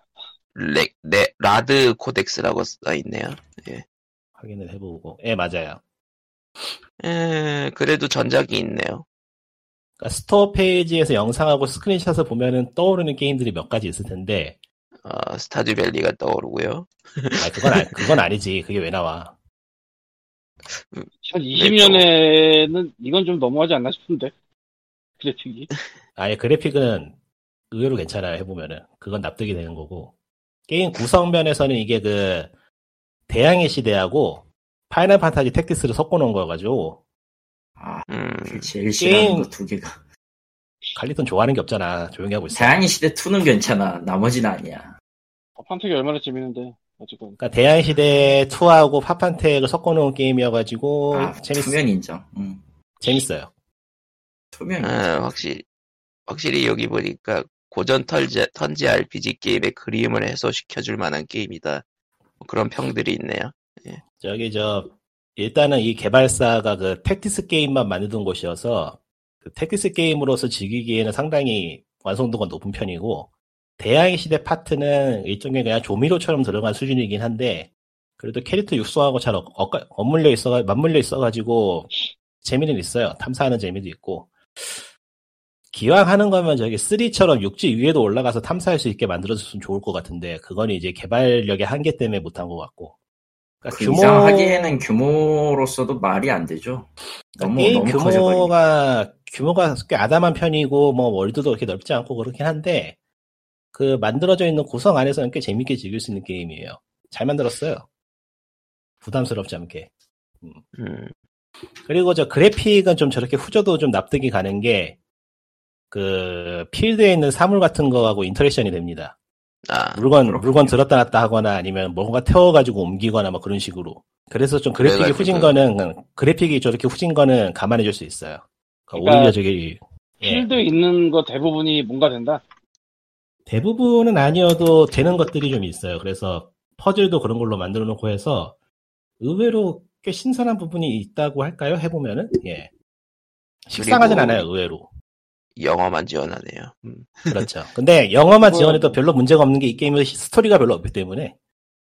레, 네, Rad Codex라고 써있네요. 확인을 해보고. 예, 맞아요. 에, 그래도 전작이 있네요. 그러니까 store 페이지에서 영상하고 screenshot을 보면은 떠오르는 게임들이 몇 가지 있을 텐데, 어, Stardew Valley가 떠오르고요. 아, 그건, 아, 그건 아니지. 그게 왜 나와. 2020년에는 이건 좀 너무하지 않나 싶은데. 그래픽이. 아예 그래픽은 의외로 괜찮아요, 해보면은. 그건 납득이 되는 거고. 게임 구성 면에서는 이게 그, 대항해시대하고, Final Fantasy Tactics를 섞어놓은 거여가지고, 아 음, 제일 싫어하는 게임- 거두 개가. 갈리톤 좋아하는 게 없잖아. 조용히 하고 있어. 다양히 시대 2는 괜찮아. 나머지는 아니야. 판택이 얼마나 재밌는데. 어쨌건. 그러니까 대항시대 2하고 파판텍을 섞어놓은 게임이어가지고 아 재밌, 투면 인정. 응. 재밌어요. 투면. 아, 확실히, 확실히 여기 보니까 고전 턴제, 턴제 RPG 게임의 그림을 해소시켜줄 만한 게임이다. 뭐 그런 평들이 있네요. 저기 저 일단은 이 개발사가 그 택티스 게임만 만드는 곳이어서 그 택티스 게임으로서 즐기기에는 상당히 완성도가 높은 편이고 대항해 시대 파트는 일종의 그냥 조미료처럼 들어간 수준이긴 한데 그래도 캐릭터 육성하고 잘 어, 엇가- 엇물려 있어 맞물려 있어가지고 재미는 있어요. 탐사하는 재미도 있고 기왕 하는 거면 저기 3처럼 육지 위에도 올라가서 탐사할 수 있게 만들어줬으면 좋을 것 같은데 그건 이제 개발력의 한계 때문에 못한 것 같고 그러니까 그 이상 하기에는 규모로서도 말이 안 되죠. 너무 게임 너무 커져버리니까. 규모가 규모가 꽤 아담한 편이고 뭐 world도 그렇게 넓지 않고 그렇긴 한데 그 만들어져 있는 구성 안에서는 꽤 재밌게 즐길 수 있는 게임이에요. 잘 만들었어요. 부담스럽지 않게. 음, 그리고 저 그래픽은 좀 저렇게 후져도 좀 납득이 가는 게 그 필드에 있는 사물 같은 거하고 interaction이 됩니다. 아, 물건 그렇군요. 물건 들었다 놨다 하거나 아니면 뭔가 태워가지고 옮기거나 뭐 그런 식으로. 그래서 좀 그래픽이 그래가지고 후진 거는 그래픽이 저렇게 후진 거는 감안해줄 수 있어요. 그러니까 그러니까 오히려 저기 예. 필드 있는 거 대부분이 뭔가 된다. 대부분은 아니어도 되는 것들이 좀 있어요. 그래서 퍼즐도 그런 걸로 만들어 놓고 해서 의외로 꽤 신선한 부분이 있다고 할까요? 해보면은 예. 식상하진 그리고- 않아요. 의외로. 영어만 지원하네요. 음. 그렇죠. 근데 영어만 지원해도 별로 문제가 없는 게 이 게임의 스토리가 별로 없기 때문에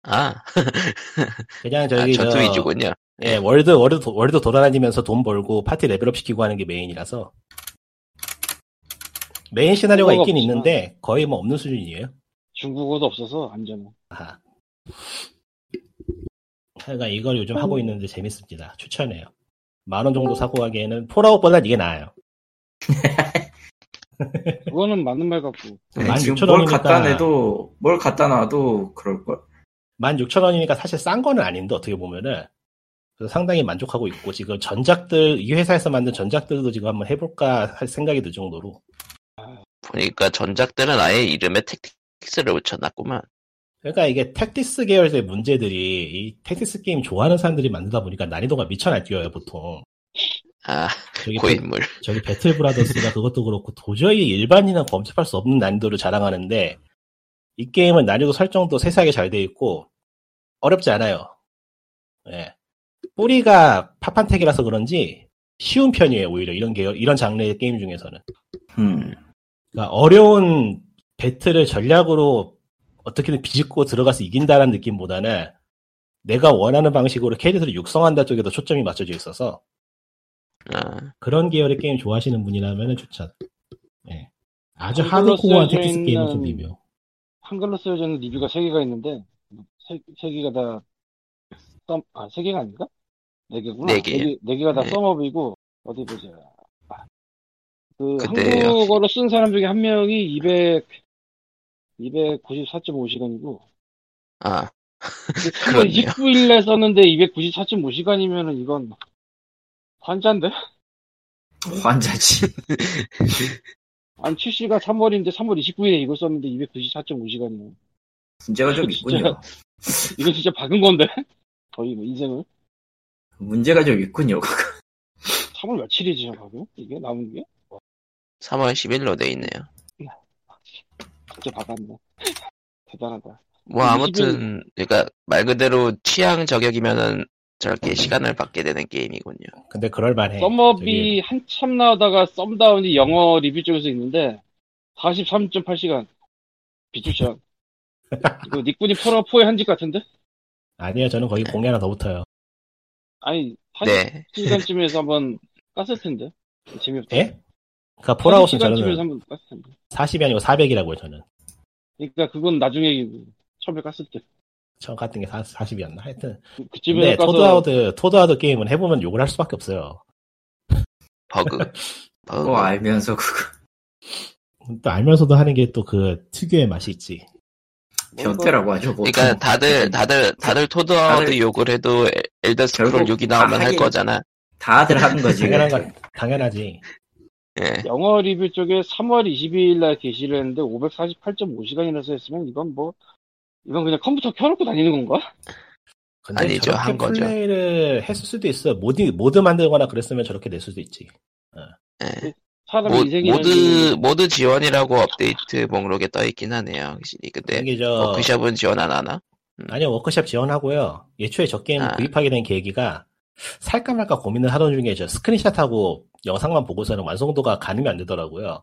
아, [LAUGHS] 그냥 아 저기 전투 저- 위주군요. 예, world, world, 도- world 돌아다니면서 돈 벌고 파티 level up 시키고 하는 게 메인이라서. 메인 시나리오가 있긴 없지만. 있는데 거의 뭐 없는 수준이에요. 중국어도 없어서 안전해. 아하. 하여간 이걸 요즘 하고 있는데 재밌습니다. 추천해요. 만 원 정도 사고 가기에는 Fallout보단 이게 나아요. [LAUGHS] 그거는 맞는 말 같고. 네, 만 지금 육천 뭘. 갖다 내도 뭘 갖다 놔도 그럴 걸. 16,000원이니까 사실 싼 거는 아닌데 어떻게 보면은 그래서 상당히 만족하고 있고 지금 전작들 이 회사에서 만든 전작들도 지금 한번 해볼까 할 생각이 들 정도로 보니까 전작들은 아예 이름에 Tactics를 붙여놨구만. 그러니까 이게 tactics 계열의 문제들이 이 tactics 게임 좋아하는 사람들이 만들다 보니까 난이도가 미쳐 날뛰어요 보통. 아, 저기 고인물. 저기 배틀 브라더스가 그것도 그렇고 도저히 일반인은 범접할 수 없는 난이도를 자랑하는데 이 게임은 난이도 설정도 세세하게 잘 돼 있고 어렵지 않아요. 예. 뿌리가 파판텍이라서 그런지 쉬운 편이에요 오히려 이런 게 이런 장르의 게임 중에서는. 음. 그러니까 어려운 배틀을 전략으로 어떻게든 비집고 들어가서 이긴다는 느낌보다는 내가 원하는 방식으로 캐릭터를 육성한다 쪽에 더 초점이 맞춰져 있어서 아, 그런 계열의 게임 좋아하시는 분이라면 추천. 예. 아주 하드코어한 tactics 게임은 좀 미묘. 한글로 쓰여져 있는 리뷰가 3개가 있는데, 세, 세 개가 다, 썸, 아, 세 개가 아닌가? 네 개구나. 네 개요. 개, 네 개가 다 네. thumb up이고, 어디 보자. 아, 그, 근데 한국어로 쓴 사람 중에 한 명이 200, 294.5시간이고, 아, 3월 [LAUGHS] 그렇네요. 29일에 썼는데 294.5시간이면은 이건, 환자인데? 환자지. 아니, 출시가 3월인데 3월 29일에 이걸 썼는데 294.5시간이면. 문제가 좀 [LAUGHS] 있군요. 이거 진짜 박은 건데? 거의 뭐 인생을? 문제가 좀 있군요. 3월 며칠이지, 박은? 이게 나온 게? 3월 10일로 돼 있네요. 진짜 박았네. [LAUGHS] 대단하다. 뭐 아무튼 그러니까 말 그대로 취향 저격이면은 저렇게 시간을 받게 되는 게임이군요. 근데 그럴만해. 썸업이 한참 나오다가 썸다운이 영어 리뷰 쪽에서 있는데 43.8시간 비추천 [LAUGHS] 이거 니꾼이 프로 4의 한집 같은데? 아니요, 저는 거기 공이 하나 더 붙어요. 아니 네. 1시간쯤에서 한번 깠을 텐데 재미없다 예? 그니까 Fallout은 1시간쯤에서 저는 한번 깠을 텐데 40이 아니고 400이라고요, 저는. 그러니까 그건 나중에 처음에 깠을 때 처음 갔던 게 40 이었나? 하여튼. 그쯤에 근데 가서 토드하우드, 토드하우드 게임은 해보면 욕을 할 수밖에 없어요. 버그. [LAUGHS] 버그. 알면서 그거. 또 알면서도 하는 게 또 그 특유의 맛이 있지. 변태라고 하죠. 보통. 그러니까 다들 다들 다들 토드아웃 다들- 욕을 해도 엘- Elder Scrolls 결국 6이 나오면 다할 거잖아. 다들 하는 거지. 당연한 거, 당연하지. 예. 영어 리뷰 쪽에 3월 22일 날 게시를 했는데 548.5시간이나 써있으면 이건 뭐 이건 그냥 컴퓨터 켜놓고 다니는 건가? 근데 아니죠, 저렇게 한 거죠. 플레이를 했을 수도 있어. mod, mod 만들거나 그랬으면 저렇게 낼 수도 있지. 예. 사람 모, mod mod 지원이라고 업데이트 목록에 떠 있긴 하네요, 확실히. 근데 이게 저, 워크샵은 지원 안 하나? 아니요, 워크샵 지원하고요. 애초에 저 게임 아. 구입하게 된 계기가 살까 말까 고민을 하던 중에 저 스크린샷하고 영상만 보고서는 완성도가 가늠이 안 되더라고요.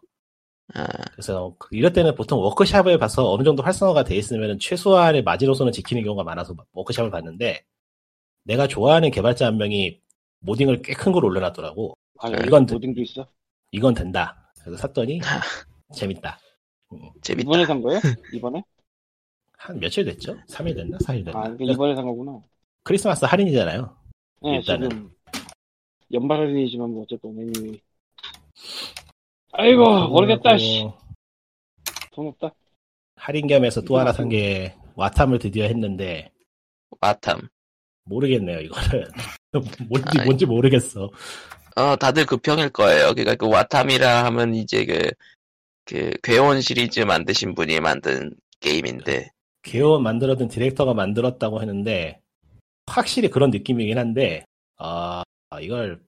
아, 그래서 그 이럴 때는 보통 워크샵을 봐서 어느 정도 활성화가 돼 있으면 최소한의 마지노선을 지키는 경우가 많아서 워크샵을 봤는데 내가 좋아하는 개발자 한 명이 modding을 꽤 큰 걸 올려놨더라고. 아, 이건 이건 드- modding도 있어. 이건 된다. 그래서 샀더니 재밌다. 재밌다. 이번에 산 거예요? [LAUGHS] 이번에? 한 며칠 됐죠? 3일 됐나? 4일 됐나? 아, 그러니까 이번에 산 거구나. 크리스마스 할인이잖아요. 네, 일단은. 지금 연말 할인이지만 뭐 어쨌든. 아이고 모르겠다. 그리고 씨. 돈 없다. 할인 겸해서 또 하나 산 게 와탐을 드디어 했는데 와탐. 모르겠네요 이거는 [LAUGHS] 뭔지 아이. 뭔지 모르겠어. 어, 다들 그 평일 거예요. 그러니까 그 와탐이라 하면 이제 그, 그, 괴온 시리즈 만드신 분이 만든 게임인데, 개원 만들었던 디렉터가 만들었다고 했는데 확실히 그런 느낌이긴 한데 아 이걸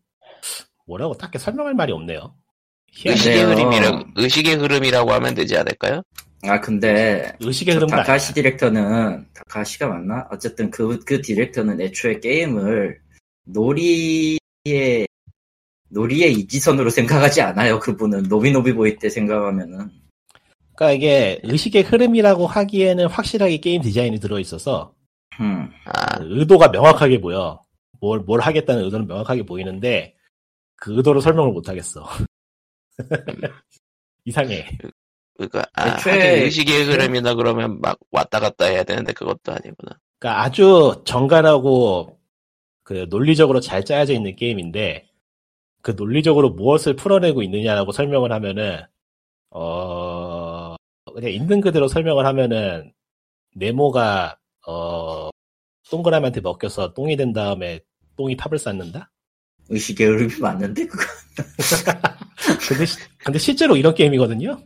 뭐라고 딱히 설명할 말이 없네요. 희한해. 의식의 근데요. 흐름이라고, 의식의 흐름이라고 하면 되지 않을까요? 아 근데 의식의 아니야. 다카시 디렉터는 다카시가 맞나? 어쨌든 그그 디렉터는 애초에 게임을 놀이의 놀이의 이지선으로 생각하지 않아요. 그분은 노비노비 보이 때 생각하면은 그러니까 이게 의식의 흐름이라고 하기에는 확실하게 게임 디자인이 들어 있어서 음. 아, 의도가 명확하게 보여. 뭘, 뭘 하겠다는 의도는 명확하게 보이는데, 그 의도를 설명을 못 하겠어. [LAUGHS] 이상해. 그니까, 아, 애초에 의식의 흐름이다 그러면 막 왔다 갔다 해야 되는데 그것도 아니구나. 그러니까 아주 정갈하고, 그 논리적으로 잘 짜여져 있는 게임인데, 그 논리적으로 무엇을 풀어내고 있느냐라고 설명을 하면은, 어, 그냥 있는 그대로 설명을 하면은, 네모가, 어, 동그라미한테 먹혀서 똥이 된 다음에 똥이 탑을 쌓는다? 의식의 흐름이 맞는데 그거 [LAUGHS] 근데, 시- 근데 실제로 이런 게임이거든요?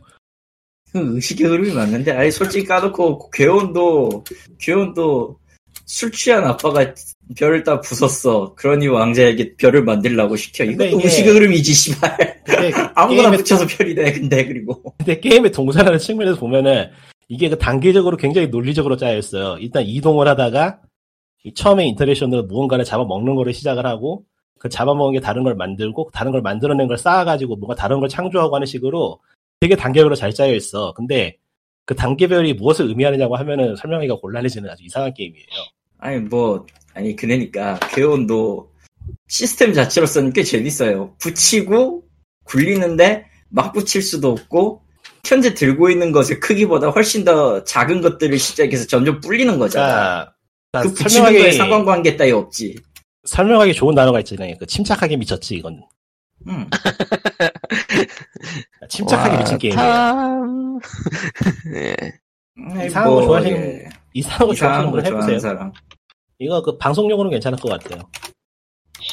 그 의식의 흐름이 맞는데, 아니, 솔직히 까놓고, 괴온도, 괴온도 술 취한 아빠가 별을 다 부쉈어. 그러니 왕자에게 별을 만들라고 시켜. 이것도 이게- 의식의 흐름이지, 씨발. [LAUGHS] 아무거나 붙여서 별이 돼, 근데, 그리고. 근데 게임의 동사라는 측면에서 보면은 이게 그 단계적으로 굉장히 논리적으로 짜여 있어요. 일단 이동을 하다가 이 처음에 인터랙션으로 무언가를 잡아먹는 거를 시작을 하고 그 잡아먹은 게 다른 걸 만들고 다른 걸 만들어낸 걸 쌓아가지고 뭔가 다른 걸 창조하고 하는 식으로 되게 단계별로 잘 짜여 있어. 근데 그 단계별이 무엇을 의미하느냐고 하면은 설명하기가 곤란해지는 아주 이상한 게임이에요. 아니, 뭐, 아니, 그러니까, 괴온도 시스템 자체로서는 꽤 재밌어요. 붙이고, 굴리는데, 막 붙일 수도 없고, 현재 들고 있는 것의 크기보다 훨씬 더 작은 것들을 시작해서 점점 불리는 거잖아. 그러니까, 그 붙이는 거에 상관관계 따위 없지. 설명하기 좋은 단어가 있잖아요. 그 침착하게 미쳤지 이건. 음. [LAUGHS] 침착하게 와, 미친 게임이에요. 참. [LAUGHS] 예. 아이, 이상한 거 좋아하시는- 예. 이상한 거 좋아하시는 이상한 분 좋아하는 해보세요. 사람. 이거 그 방송용으로는 괜찮을 것 같아요.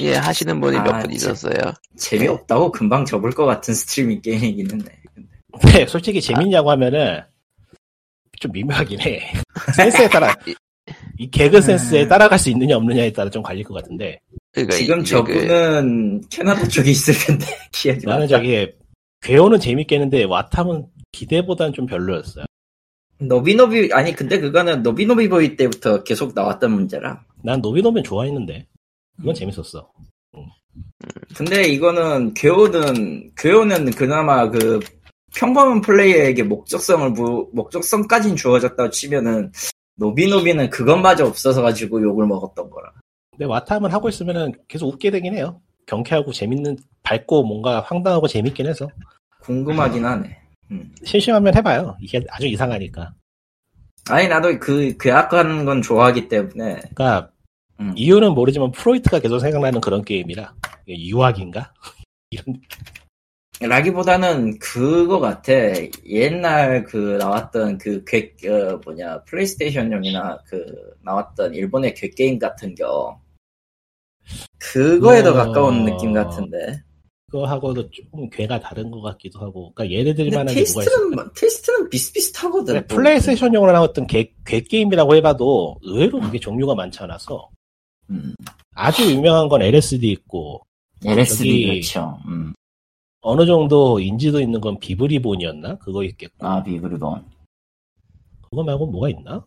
예, 하시는 분이 아, 몇분 진짜. 있었어요. 재미없다고 금방 접을 것 같은 스트리밍 게임이긴 한데. 근데 [LAUGHS] 솔직히 재밌냐고 하면은 좀 미묘하긴 해. 센스에 따라 이 개그 센스에 음. 따라갈 수 있느냐 없느냐에 따라 좀 갈릴 것 같은데 그러니까 지금 저분은 캐나다 쪽에 있을 텐데, [LAUGHS] 기억이 나는 나. 저기 괴혼은 재밌겠는데 Wattam은 기대보단 좀 별로였어요. 노비노비, 아니, 근데 그거는 노비노비 보이 때부터 계속 나왔던 문제라. 난 노비노비는 좋아했는데 음. 그건 재밌었어. 근데 이거는 괴혼은 괴혼은 그나마 그 평범한 플레이어에게 목적성을 부, 목적성까진 주어졌다고 치면은 노비노비는 그것마저 없어서 가지고 욕을 먹었던 거라. 근데 와탐은 하고 있으면은 계속 웃게 되긴 해요. 경쾌하고 재밌는 밝고 뭔가 황당하고 재밌긴 해서 궁금하긴 하네. 심심하면 해봐요. 이게 아주 이상하니까. 아니 나도 그 괴악하는 건 좋아하기 때문에 그러니까 음. 이유는 모르지만 프로이트가 계속 생각나는 그런 게임이라 유학인가? [LAUGHS] 이런 라기보다는 그거 같아. 옛날 그 나왔던 그 괴, 어, 뭐냐, 플레이스테이션용이나 그 나왔던 일본의 괴 게임 같은 겨. 그거에 더 어. 가까운 느낌 같은데. 그거하고도 조금 궤가 다른 것 같기도 하고. 그러니까 예를 들 근데 만한 게 뭐가 있을까? 뭐- taste는 비슷비슷하거든. 근데 플레이스테이션용으로 나왔던 개, 괴 게임이라고 해봐도 의외로 그게 종류가 많지 않아서 음. 아주 유명한 건 LSD 있고 LSD 저기- 그렇죠. 음. 어느 정도 인지도 있는 건 Vib-Ribbon이었나? 그거 있겠고 아, Vib-Ribbon. 그거 말고 뭐가 있나?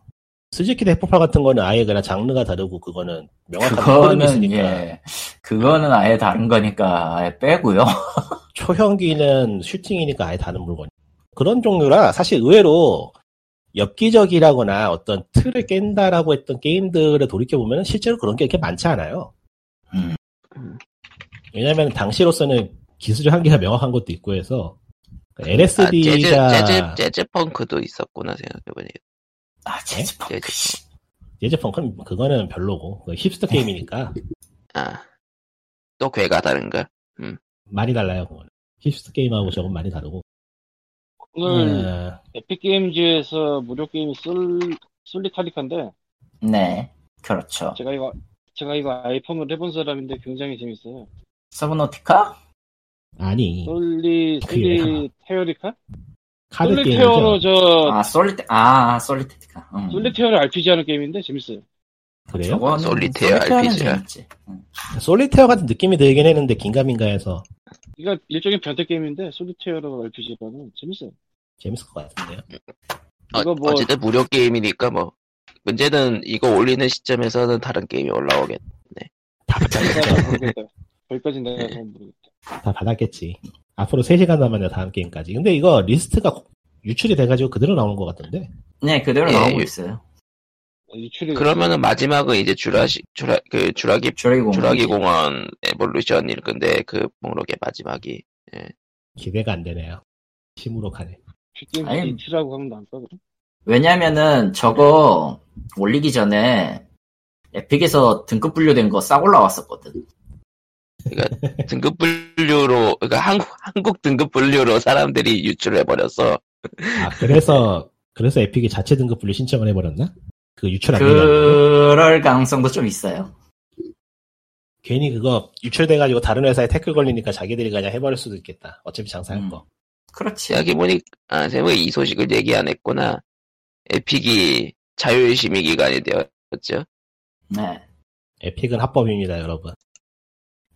스즈키 데포파 같은 거는 아예 그냥 장르가 다르고 그거는 명확한 그거는, 있으니까 예. 그거는 아예 다른 거니까 아예 빼고요. [LAUGHS] 초형기는 슈팅이니까 아예 다른 물건. 그런 종류라 사실 의외로 엽기적이라거나 어떤 틀을 깬다라고 했던 게임들을 돌이켜 보면 실제로 그런 게 이렇게 많지 않아요. 음. 왜냐면 당시로서는 기술의 한계가 명확한 것도 있고 해서 아, 재즈, LSD가 재즈, Jazzpunk도 있었구나, 생각해보니까. 아, Jazzpunk. 재즈 씨. 예제 펑크는 그거는 별로고 힙스터 게임이니까 아. 또 궤가 다른가? 많이 달라요. 그거는. 힙스터 게임하고 저건 많이 다르고. 오늘 어, 에픽 게임즈에서 무료 게임이 솔 Solitairica인데 네. 그렇죠. 제가 이거 제가 이거 아이폰으로 해본 사람인데 굉장히 재밌어요. Subnautica? 아니 솔리 Solitairica? 카드 솔리 테어로 게임이죠. 저 아, 솔리테, 아, Solitairica. 음. solitaire를 RPG 하는 게임인데 재밌어요. 그래요? 저거는 solitaire solitaire는 RPG 야. 재밌지. 음. solitaire 같은 느낌이 들긴 했는데 긴가민가해서 이거 일종의 변태 게임인데 solitaire로 RPG라는 재밌어요. 재밌을 것 같은데요. 어, 이거 뭐 어쨌든 무료 게임이니까 뭐. 문제는 이거 올리는 시점에서는 다른 게임이 올라오겠. 다 받았겠다. 모르겠다. 거기까지 내가 잘 모르겠다. 다 받았겠지. 앞으로 3시간 남았네 다음 게임까지. 근데 이거 리스트가 유출이 돼가지고 그대로 나오는 것 같던데. 네, 그대로 예, 나오고 예. 있어요. 유출이 그러면은 마지막은 이제 주라시, 주라, 그 주라기, 주라기 공원. 주라기 공원 에볼루션일 건데 그 목록의 마지막이. 기대가 안 되네요. 힘으로 가네. 아니, 이틀하고 하면 나올까 그럼? 왜냐면은 저거 올리기 전에 에픽에서 등급 분류된 거 싹 올라왔었거든. 그러니까 등급 분류로, 그러니까 한국, 한국 등급 분류로 사람들이 유출을 해버렸어. 아 그래서 그래서 에픽이 자체 등급 분류 신청을 해버렸나? 그 유출 안? 그럴 가능성도 좀 있어요. 괜히 그거 유출돼가지고 다른 회사에 태클 걸리니까 자기들이 그냥 해버릴 수도 있겠다. 어차피 장사할 음. 거. 그렇지. 생각해 보니 아 생각해 이 소식을 얘기 안 했구나. 에픽이 자율 심의 기간이 되었죠. 네. 에픽은 합법입니다, 여러분.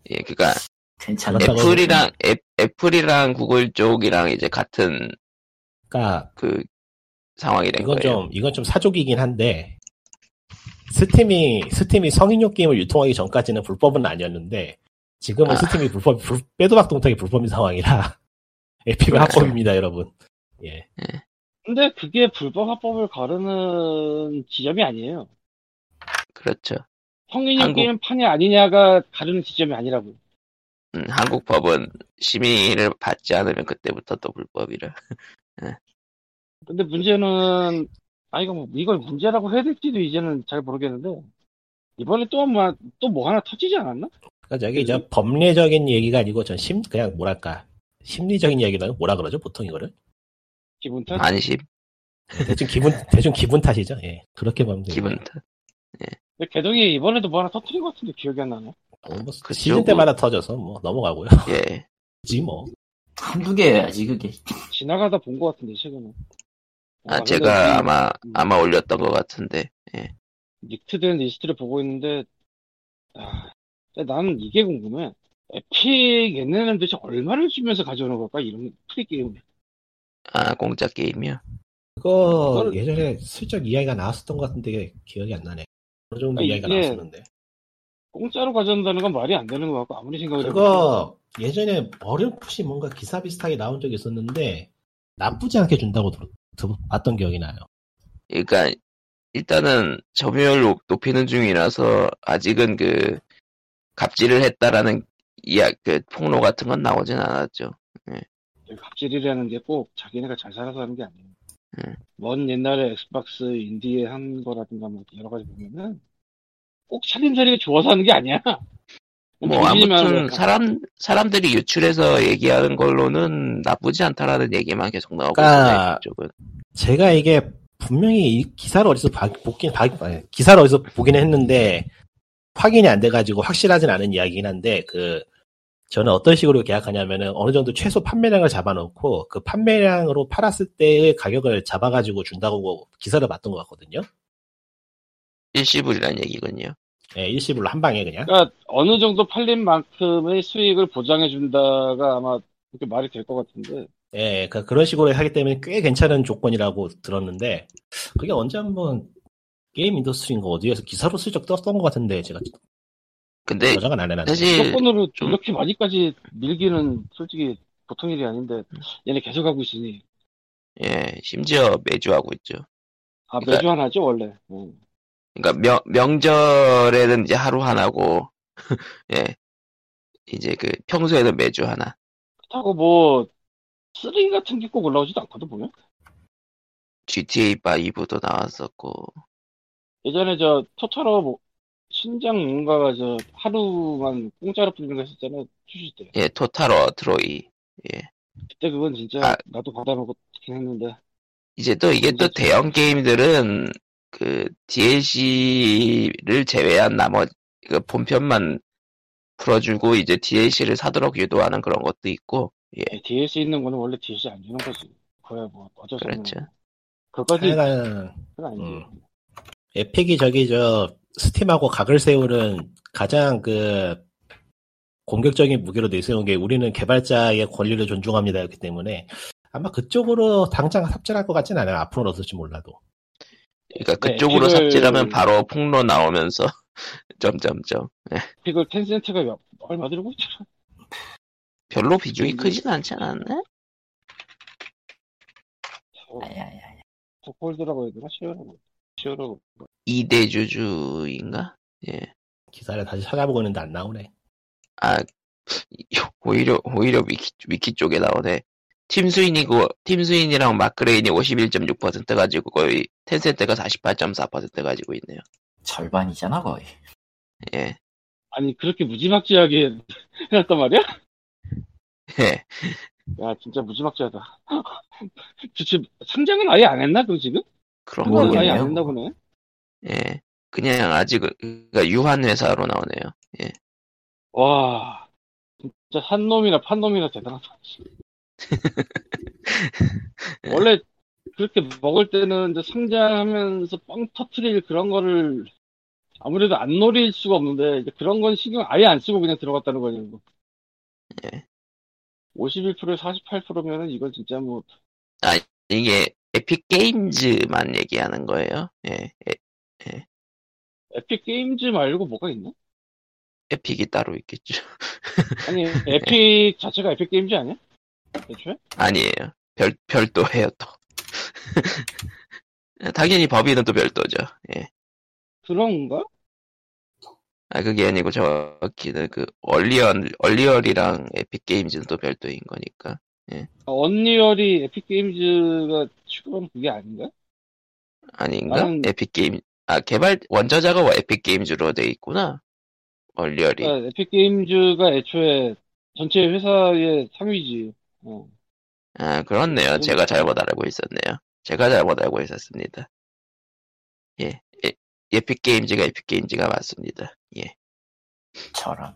예, 그러니까 괜찮네. 그렇다고 애플이랑 애, 애플이랑 구글 쪽이랑 이제 같은 그러니까 그 상황이 된 이건 거예요. 좀 이건 좀 사족이긴 한데 스팀이 스팀이 성인용 게임을 유통하기 전까지는 불법은 아니었는데 지금은 아. 스팀이 불법 불, 빼도 박도 못하게 불법인 상황이라 [LAUGHS] 에픽은 그렇죠. 합법입니다, 여러분. 예. 근데 그게 불법 합법을 가르는 지점이 아니에요. 그렇죠. 성인용 한국- 게임 판이 아니냐가 가르는 지점이 아니라고. 음, 한국 법은 심의를 받지 않으면 그때부터 또 불법이라. [LAUGHS] 근데 문제는 아 이거 뭐 이걸 문제라고 해야 될지도 이제는 잘 모르겠는데 이번에 또뭐또뭐 하나 터지지 않았나? 그러니까 저기 저 법리적인 얘기가 아니고 전 심 그냥 뭐랄까 심리적인 얘기는 뭐라 그러죠 보통 이거를 기분 탓? 안심, 대충 기분 대충 기분 탓이죠. 예. 그렇게 보면 돼요. 기분 탓. 근데 개동이 이번에도 뭐 하나 터뜨린 것 같은데 기억이 안 나네. 어, 뭐 그쪽 시즌 뭐- 때마다 터져서 뭐 넘어가고요. 예. [LAUGHS] 지 뭐. 한두 개야지, 그게. 지나가다 본 것 같은데 최근에. 아, 아, 제가 아마, 음. 아마 올렸던 것 같은데. 닉트된 리스트를 보고 있는데 아, 나는 이게 궁금해. 에픽 얘네는 도대체 얼마를 주면서 가져오는 걸까? 이런 free game. 아, 공짜 게임이요? 그거 그걸- 예전에 슬쩍 이야기가 나왔었던 것 같은데 기억이 안 나네. 어느 정도 아, 이야기가 이게 나왔었는데. 공짜로 가져온다는 건 말이 안 되는 것 같고 아무리 생각을 그거 예전에 어렴풋이 뭔가 기사 비슷하게 나온 적이 있었는데 나쁘지 않게 준다고 들, 들, 봤던 기억이 나요. 그러니까, 일단은 점유율 높- 높이는 중이라서, 아직은 그, 갑질을 했다라는 이야, 그, 폭로 같은 건 나오진 않았죠. 해보니까 갑질이라는 게 꼭 자기네가 잘 살아서 하는 게 아니에요. 음. 먼 옛날에 엑스박스 인디에 한 거라든가 뭐 여러 가지 보면은 꼭 차림새리가 좋아서 하는 게 아니야. 뭐, 하는 아무튼, 거야. 사람, 사람들이 유출해서 얘기하는 걸로는 나쁘지 않다라는 얘기만 계속 나오고 그러니까- 있어요. 제가 이게 분명히 이 기사를 어디서 봐- 보긴 봐- 아니, 기사를 어디서 보긴 했는데 확인이 안 돼가지고 확실하진 않은 이야기긴 한데 그 저는 어떤 식으로 계약하냐면은 어느 정도 최소 판매량을 잡아놓고 그 판매량으로 팔았을 때의 가격을 잡아가지고 준다고 기사를 봤던 것 같거든요. 일시불이라는 얘기군요. 예, 일시불로 한 방에 그냥. 그러니까 어느 정도 팔린 만큼의 수익을 보장해 준다가 아마 그렇게 말이 될 것 같은데 예, 그, 그런 식으로 하기 때문에 꽤 괜찮은 조건이라고 들었는데, 그게 언제 한번 GamesIndustry인 거 어디에서 기사로 슬쩍 떴던 것 같은데, 제가 근데, 저장은 안 해놨는데. 사실, 조건으로 좀- 이렇게 많이까지 밀기는 솔직히 보통 일이 아닌데 얘네 계속 하고 있으니 예, 심지어 매주 하고 있죠. 아 그러니까- 매주 하나죠 원래. 음. 그러니까 명, 명절에는 이제 하루 하나고, [LAUGHS] 예, 이제 그 평소에는 매주 하나. 그렇다고 뭐 쓰레기 같은 게 꼭 올라오지도 않거든 보면. GTA 5도 나왔었고, 예전에 저 토토로 뭐 신작 뭔가가 저 하루만 공짜로 뿌리는 거 했었잖아요 출시 때. 예, 토탈 어트로이. 예. 그때 그건 진짜 아. 나도 받아먹긴 했는데 이제 또 이게 또. 대형 게임들은 그 DLC를 제외한 나머지 그 본편만 풀어주고 이제 DLC를 사도록 유도하는 그런 것도 있고, 예, DLC 있는 거는 원래 DLC 안 주는 거지. 그야 뭐 어쩔 수 없는 그렇죠. 하여간, 그건 아니지. 음. 에픽이 저기 저 스팀하고 각을 세우는 가장 그 공격적인 무기로 내세운 게 우리는 개발자의 권리를 존중합니다였기 때문에 아마 그쪽으로 당장 삽질할 것 같진 않아요. 앞으로는 어떨지 몰라도. 그러니까 네, 그쪽으로 픽을- 삽질하면 바로 폭로 나오면서 점점점. 예. 이걸 텐센트가 몇- 얼마 들고 있잖아. 별로 비중이 음. 크진 않지 않았나? 아야야. 폴드라고 해야 되나? 시어라고. 시어라고. 2대 주주인가? 예. 기사를 다시 찾아보고 있는데 안 나오네. 아, 오히려, 오히려 위키, 위키 쪽에 나오네. 팀 스윈이고, 팀 스윈이랑 마크레인이 51.6% 가지고 거의 텐센트가 48.4% 가지고 있네요. 절반이잖아, 거의. 예. 아니 그렇게 무지막지하게 [LAUGHS] 해놨단 말이야? 예. 야 진짜 무지막지하다. [LAUGHS] 도대체 상장은 아예 안 했나 그 지금? 그런 거, 아예. 안 했나 보네. 예. 그냥 아직, 그니까 유한 회사로 나오네요. 와 진짜 산 놈이나 판 놈이나 대단하다. [LAUGHS] 원래 그렇게 먹을 때는 이제 성장하면서 뻥 터트릴 그런 거를 아무래도 안 노릴 수가 없는데 이제 그런 건 신경 아예 안 쓰고 그냥 들어갔다는. 뭐. 예. 51%에 48%면은 이건 진짜 뭐 이게 에픽 게임즈만 얘기하는 거예요. 예, 에- 에픽 게임즈 말고 뭐가 있나? 에픽이 따로 있겠죠. [LAUGHS] 아니 에픽 자체가 에픽 게임즈 아니야? 애초에? 아니에요. 별, 별도예요, 또. [LAUGHS] 당연히 법인은 또 별도죠. 예. 그런가? 아, 그게 아니고 정확히는 그, 언리얼, 언리얼이랑 에픽 게임즈는 또 별도인 거니까. 언리얼이 에픽 게임즈가 추가한 그게 아닌가? 아닌가? 나는- 에픽 게임, 아, 개발, 원저자가 에픽 게임즈로 돼 있구나. 언리얼이. 그러니까 에픽 게임즈가 애초에 전체 회사의 상위지. 어. 아, 그렇네요. 제가 잘못 알고 있었네요. 제가 잘못 알고 있었습니다. 예, 에, 에픽 게임즈가 에픽 게임즈가 맞습니다. 예. 저런.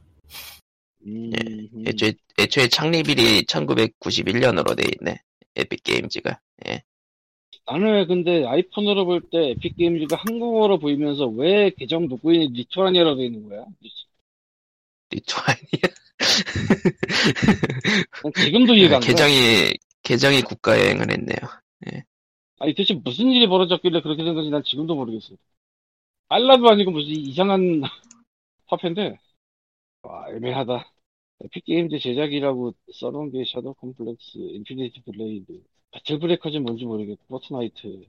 음, 음. 애초에, 애초에 창립일이 1991년으로 돼 있네. 에픽 게임즈가. 예. 나는 근데 아이폰으로 볼 때 에픽 게임즈가 한국어로 보이면서 왜 계정 누구인이 리투아니아로 돼 있는 거야? 리투아니아. 난 지금도 이해가 안 가. 계정이, 계정이 국가 여행을 했네요. 아니 대체 무슨 일이 벌어졌길래 그렇게 된 건지 난 지금도 모르겠어. 달러도 아니고 무슨 이상한 [LAUGHS] 화폐인데 와 애매하다. 에픽 게임즈 제작이라고 써놓은 게 샤도우 컴플렉스, 인피니티 블레이드, 배틀 브레이커즈 뭔지 모르겠고 포트나이트.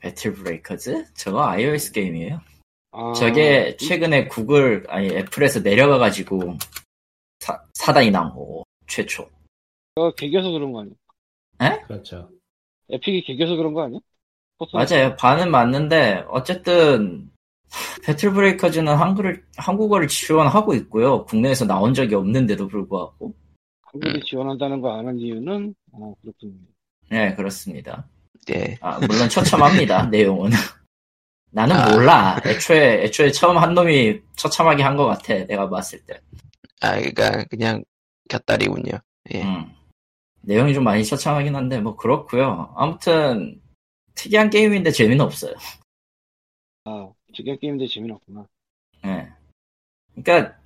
배틀 브레이커즈? 저거 iOS 게임이에요. 아, 저게 최근에 구글, 아니 애플에서 내려가가지고 사, 사단이 난 거고, 최초. 이거 개겨서 그런 거 아니야? 그렇죠. 에픽이 개겨서 그런 거 아니야? 포트나이트? 맞아요. 반은 맞는데, 어쨌든, 배틀 브레이커즈는 한글을, 한국어를 지원하고 있고요. 국내에서 나온 적이 없는데도 불구하고. 한국이 음. 지원한다는 거 아는 이유는 아 그렇군요. 네, 그렇습니다. 네. 아, 물론 처참합니다, [LAUGHS] 내용은. 나는 아. 몰라. 애초에, 애초에 처음 한 놈이 처참하게 한 것 같아, 내가 봤을 때. 아, 그니까, 그냥, 곁다리군요. 예. 음. 내용이 좀 많이 처참하긴 한데, 뭐, 그렇고요 아무튼, 특이한 게임인데 재미는 없어요. 아 직영 게임들 재미없구나. 예. 그러니까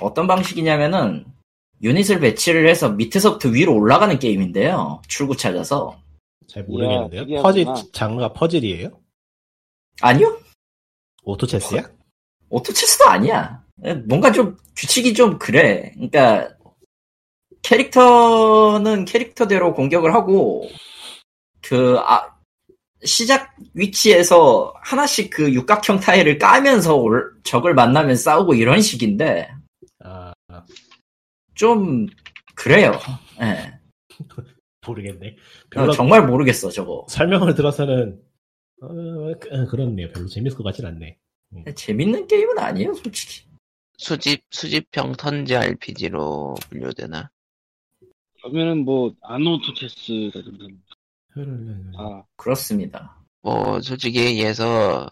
어떤 방식이냐면은 유닛을 배치를 해서 밑에서부터 위로 올라가는 게임인데요. 출구 찾아서. 잘 모르겠는데요. 이야, 퍼즐. 장르가 퍼즐이에요? 아니요? 오토 체스야? 오토체스도 아니야. 예, 뭔가 좀 규칙이 좀 그래. 그러니까 캐릭터는 캐릭터대로 공격을 하고 그 아, 시작 위치에서 하나씩 그 육각형 타일을 까면서 올- 적을 만나면 싸우고 이런 식인데 좀 그래요. 예. [LAUGHS] 모르겠네. 어, 별로 정말 모르겠어 저거. 설명을 들어서는 어, 그- 어, 그렇네요. 별로 재밌을 것 같진 않네. 재밌는 게임은 아니에요 솔직히. 수집, 수집형 턴제 RPG로 분류되나? 그러면은 뭐 아노토체스라든가 음. 아 그렇습니다. 뭐, 솔직히 얘기해서,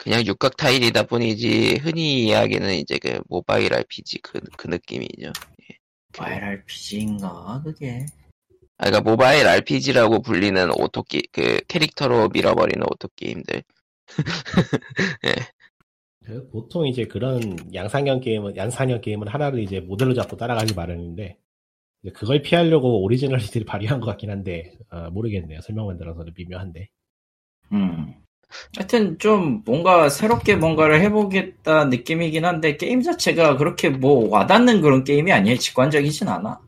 그냥 육각 타일이다 뿐이지, 흔히 이야기는 이제 그 모바일 RPG 그, 그 느낌이죠. 그- 모바일 RPG인가 그게. 아, 그러니까 모바일 RPG라고 불리는 auto게 그 캐릭터로 밀어버리는 auto 게임들. [LAUGHS] 그 보통 이제 그런 양산형 게임은 양산형 게임은 하나를 이제 모델로 잡고 따라가기 마련인데 이제 그걸 피하려고 오리지널리티를 발휘한 것 같긴 한데 어, 모르겠네요. 설명 만 들어서는 미묘한데. 음. 하여튼 좀 뭔가 새롭게 뭔가를 해보겠다 느낌이긴 한데 게임 자체가 그렇게 뭐 와닿는 그런 게임이 아니에요. 직관적이진 않아.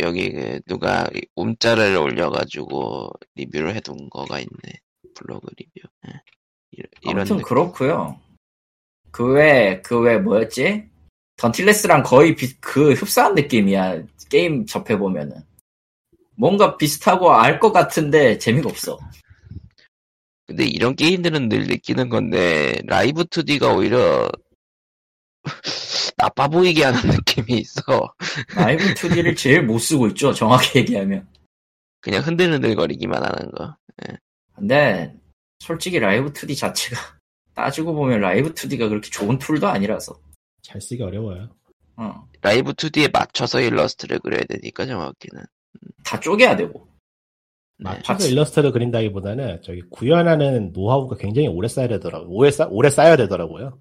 여기 그 누가 움짤을 올려가지고 리뷰를 해둔 거가 있네. 블로그 리뷰. 예. 이런, 이런 아무튼 느낌. 그렇고요. 그 외 그 외 뭐였지? 던틸레스랑 거의 비- 그 흡사한 느낌이야. 게임 접해 보면은 뭔가 비슷하고 알 것 같은데 재미가 없어. 근데 이런 게임들은 늘 느끼는 건데 라이브 2D가 오히려 [LAUGHS] 나빠 보이게 하는 [LAUGHS] 느낌이 있어. 라이브 2D를 제일 못 쓰고 있죠. 정확히 얘기하면. 그냥 흔들흔들거리기만 하는 거. 근데 솔직히 라이브 2D 자체가 [LAUGHS] 따지고 보면 라이브 2D가 그렇게 좋은 툴도 아니라서. 잘 쓰기 어려워요. 어. 라이브 2D에 맞춰서 일러스트를 그려야 되니까 정확히는. 다 쪼개야 되고. 맞춰서 같이. 일러스트를 그린다기보다는 저기 구현하는 노하우가 굉장히 오래 쌓여야 되더라고요. 오래, 쌓, 오래 쌓여야 되더라고요.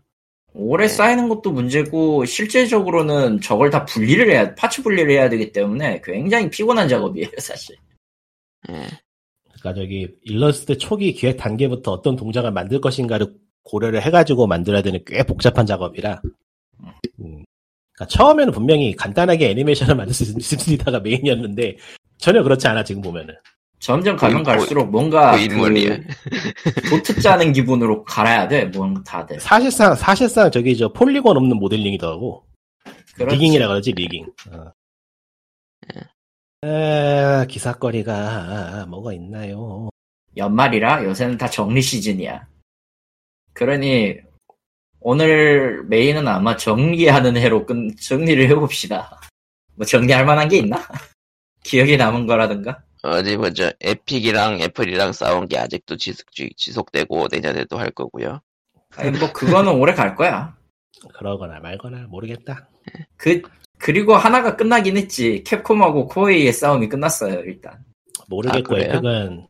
오래 네. 쌓이는 것도 문제고 실제적으로는 저걸 다 분리를 해야 파츠 분리를 해야 되기 때문에 굉장히 피곤한 작업이에요 사실. 예. 그러니까 저기 일러스트 초기 기획 단계부터 어떤 동작을 만들 것인가를 고려를 해가지고 만들어야 되는 꽤 복잡한 작업이라. 음. 그러니까 처음에는 분명히 간단하게 애니메이션을 [LAUGHS] 만들 수 있습니다가 메인이었는데 전혀 그렇지 않아 지금 보면은. 점점 가면 고인- 갈수록 뭔가 고인물이야. 그 도트 짜는 기분으로 갈아야 돼. 뭔가 다들. 사실상 사실상 저기 저 폴리곤 없는 모델링이더라고. 그렇지. 리깅이라 그러지 리깅. 어. 에, 기사거리가 뭐가 있나요? 연말이라 요새는 다 정리 시즌이야. 그러니 오늘 메인은 아마 정리하는 해로 끝 정리를 해봅시다. 뭐 정리할 만한 게 있나? [LAUGHS] 기억에 남은 거라든가? 어디 보자. 에픽이랑 애플이랑 싸운 게 아직도 지속, 지속되고 내년에도 할 거고요. 아니 뭐 그거는 오래 갈 거야. 그러거나 말거나 모르겠다. 그 그리고 하나가 끝나긴 했지. 캡콤하고 코에이의 싸움이 끝났어요 일단. 모르겠고 아? 에픽은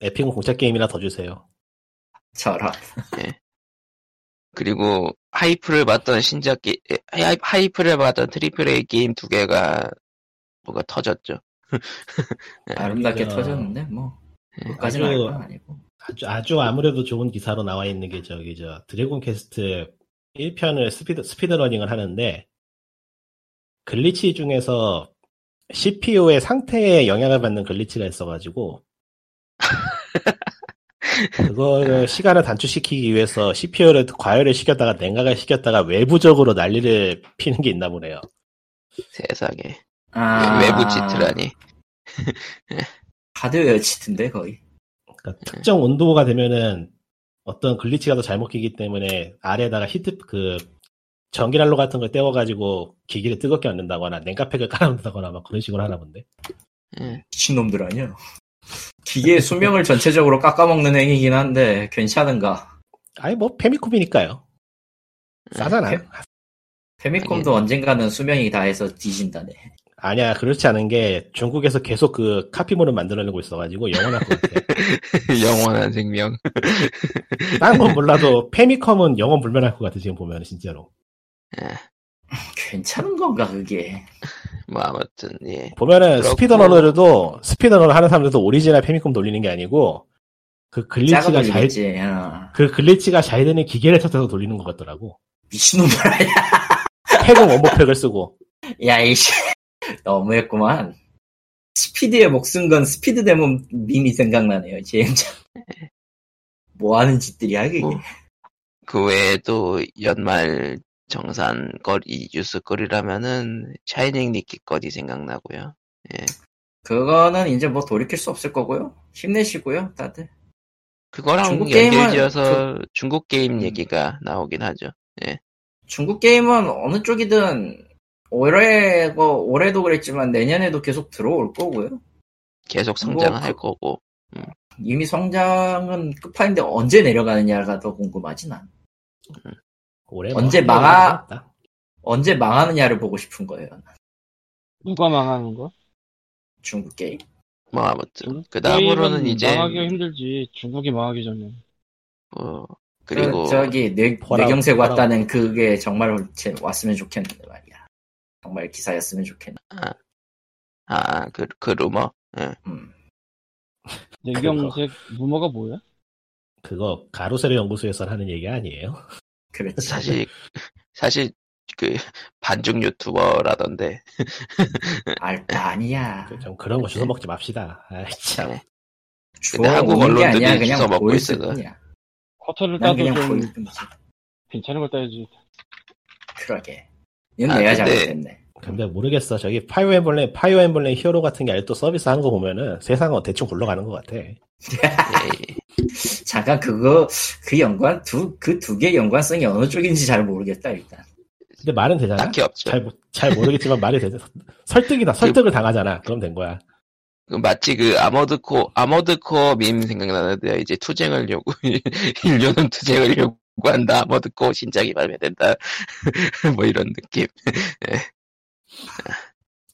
에픽은 공짜 게임이나 더 주세요. 저런. 그리고 hype를 받던 신작 게 hy, hype를 받던 triple A 게임 두 개가 뭐가 터졌죠. 아름답게 저- 터졌는데 뭐 그까지는 아주- 아니고. 아주 아주 아무래도 좋은 기사로 나와 있는 게 저기 저 드래곤 퀘스트 1편을 speed speed running을 하는데 glitch 중에서 CPU의 상태에 영향을 받는 glitch가 있어가지고 [LAUGHS] 그거를 시간을 단축시키기 위해서 CPU를 과열을 시켰다가 냉각을 시켰다가 외부적으로 난리를 피는 게 있나 보네요. 세상에. 아, 외부 치트라니. 하드웨어 [LAUGHS] 치트인데 거의. 그러니까 특정 온도가 되면은 어떤 글리치가 더 잘못 끼기 때문에 아래에다가 히트 그 전기난로 같은 걸 떼워가지고 기기를 뜨겁게 만든다거나 냉각팩을 [LAUGHS] 깔아놓는다거나 막 그런 식으로 하나 본데. 예. 미친놈들 아니야? 기계의 수명을 전체적으로 깎아먹는 행위긴 한데 괜찮은가? 아니 뭐 페미콤이니까요. 싸잖아. 패- 패미콤도 언젠가는 수명이 다해서 뒤진다네. 아니야 그렇지 않은 게 중국에서 계속 그 카피본을 만들어내고 있어가지고 영원할 것 같아. [LAUGHS] 영원한 생명. [LAUGHS] 딴건 몰라도 패미컴은 영원 불멸할 것 같아 지금 보면 진짜로. 괜찮은 건가 그게? 뭐 아무튼 예. 보면은. speedrunner들도 speedrunner 하는 사람들도 오리지널 패미컴 돌리는 게 아니고 그 glitch가 잘 작아버리겠지. 어. 그 glitch가 잘 되는 기계를 택해서 돌리는 것 같더라고. 미친놈들 아니야? 팩은 원본팩을 쓰고. [LAUGHS] 야 이씨 너무했구만. 스피드에 목숨 건 스피드 데몬 밈이 생각나네요. 진짜. [LAUGHS] 뭐 하는 짓들이야 그게? 뭐. 그 외에도 연말 정산 거리 뉴스 거리라면은 샤이닝 니키 거리 생각나고요. 그거는 이제 뭐 돌이킬 수 없을 거고요. 힘내시고요, 다들. 그거랑 중국 연결지어서 중국 게임 음. 얘기가 나오긴 하죠. 중국 게임은 어느 쪽이든 올해 뭐 올해도 그랬지만 내년에도 계속 들어올 거고요. 계속 성장은 뭐, 할 그- 거고. 이미 성장은 끝판인데 언제 내려가느냐가 더 궁금하지 난. 올해 언제 뭐 망하- 없다. 언제 망하느냐를 보고 싶은 거예요. 난. 누가 망하는 거? 중국 게임. 뭐 아무튼 그 다음으로는 이제 망하기가 힘들지. 중국이 망하기 전에. 뭐 그, 그리고 저기 뇌, 뇌경색 왔다는 그게 정말 제- 왔으면 좋겠는데 말이야. 정말 기사였으면 좋겠네. 아그 그 루머 음. [LAUGHS] 내경색 루머가 뭐야? 그거 가로세로 연구소에서 하는 얘기 아니에요? 그렇지. 사실 사실 그 반중 유튜버라던데 [LAUGHS] 알 아니야. 좀 그런 거 주워 먹지 맙시다. 아이, 참. 네. 근데 한국 언론들이 주워 먹고. 쿼터를 난 따도 그냥 좀. 괜찮은 걸 따야지. 그러게. 이건 아, 내가 근데- 잘못했네. 근데 모르겠어. 저기 파이어 엠블렘, 파이어 엠블렘 히어로 같은 게 아직도 서비스 하는 거 보면은 세상은 대충 굴러가는 것 같아. 예, [LAUGHS] 잠깐 그거 그 연관 두 그 두 개 연관성이 어느 쪽인지 잘 모르겠다 일단. 근데 말은 되잖아. 딱히 없죠. 잘, 모- 잘 모르겠지만 말이 되잖아. 설득이다. 설득을 당하잖아. 그럼 된 거야. 그 마치 그 아머드코 아머드코어 밈 생각나는데 이제 투쟁을 요구 인류는 투쟁을 요구한다 아머드코어 신작이 발매된다. [LAUGHS] 뭐 이런 느낌.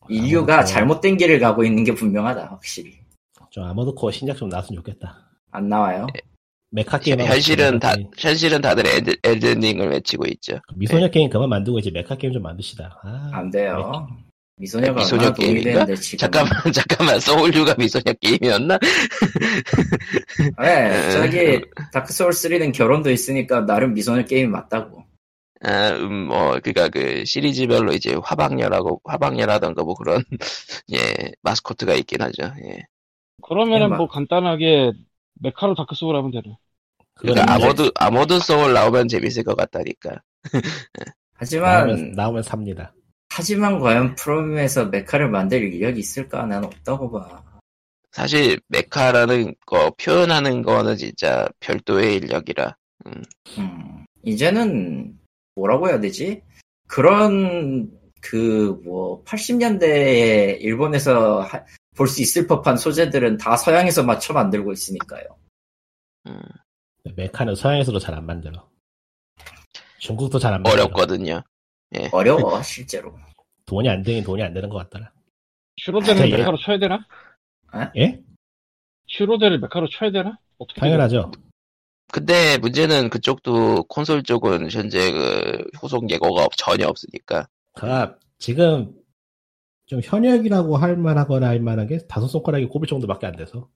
인류가 아무도 잘못된 길을 가고 있는 게 분명하다 확실히. 좀 아머드 코어 신작 좀 나왔으면 좋겠다. 안 나와요? mecha 게임 현실은 다 현실은 다들 엘드, 엘든링을 외치고 있죠. 미소녀 게임 그만 만들고 이제 mecha 게임 좀 만듭시다. 아, 안 돼요 미소녀가 미소녀 게임인가? 잠깐만 [LAUGHS] 잠깐만 소울류가 미소녀 게임이었나? [LAUGHS] 네 저기 다크 소울 3는 결혼도 있으니까 나름 미소녀 게임이 맞다고 아, 음, 뭐, 그니까 그 시리즈별로 이제 화방녀라고, 화방녀라던가 뭐 그런, [LAUGHS] 예, 마스코트가 있긴 하죠. 예. 그러면은 해봐. 뭐 간단하게 mecha로 다크 소울 하면 되네. 그건 그러니까 아머드, 아머드 소울 나오면 재밌을 것 같다니까. 하지만 나오면, 나오면 삽니다. 하지만 과연 프롬에서 mecha를 만들 인력이 있을까? 난 없다고 봐. 사실, mecha라는 거, 표현하는 거는 진짜 별도의 인력이라. 음, 이제는 뭐라고 해야 되지? 그런 그 뭐 80년대에 일본에서 볼 수 있을 법한 소재들은 다 서양에서 맞춰 만들고 있으니까요. 음, 메카는 서양에서도 잘 안 만들어. 중국도 잘 안 만들어. 어렵거든요. 어려워 실제로. [LAUGHS] 돈이 안 되긴 돈이 안 되는 것 같더라. 슈로데를 아, 예. 메카로 쳐야 되나? 예? 슈로데를 메카로 쳐야 되나? 어떻게 당연하죠. 근데 문제는 그쪽도 콘솔 쪽은 현재 그 후속 예고가 없- 전혀 없으니까. 그가 지금 좀 현역이라고 할 만하거나 할 만한 게 다섯 손가락이 꼽을 정도밖에 안 돼서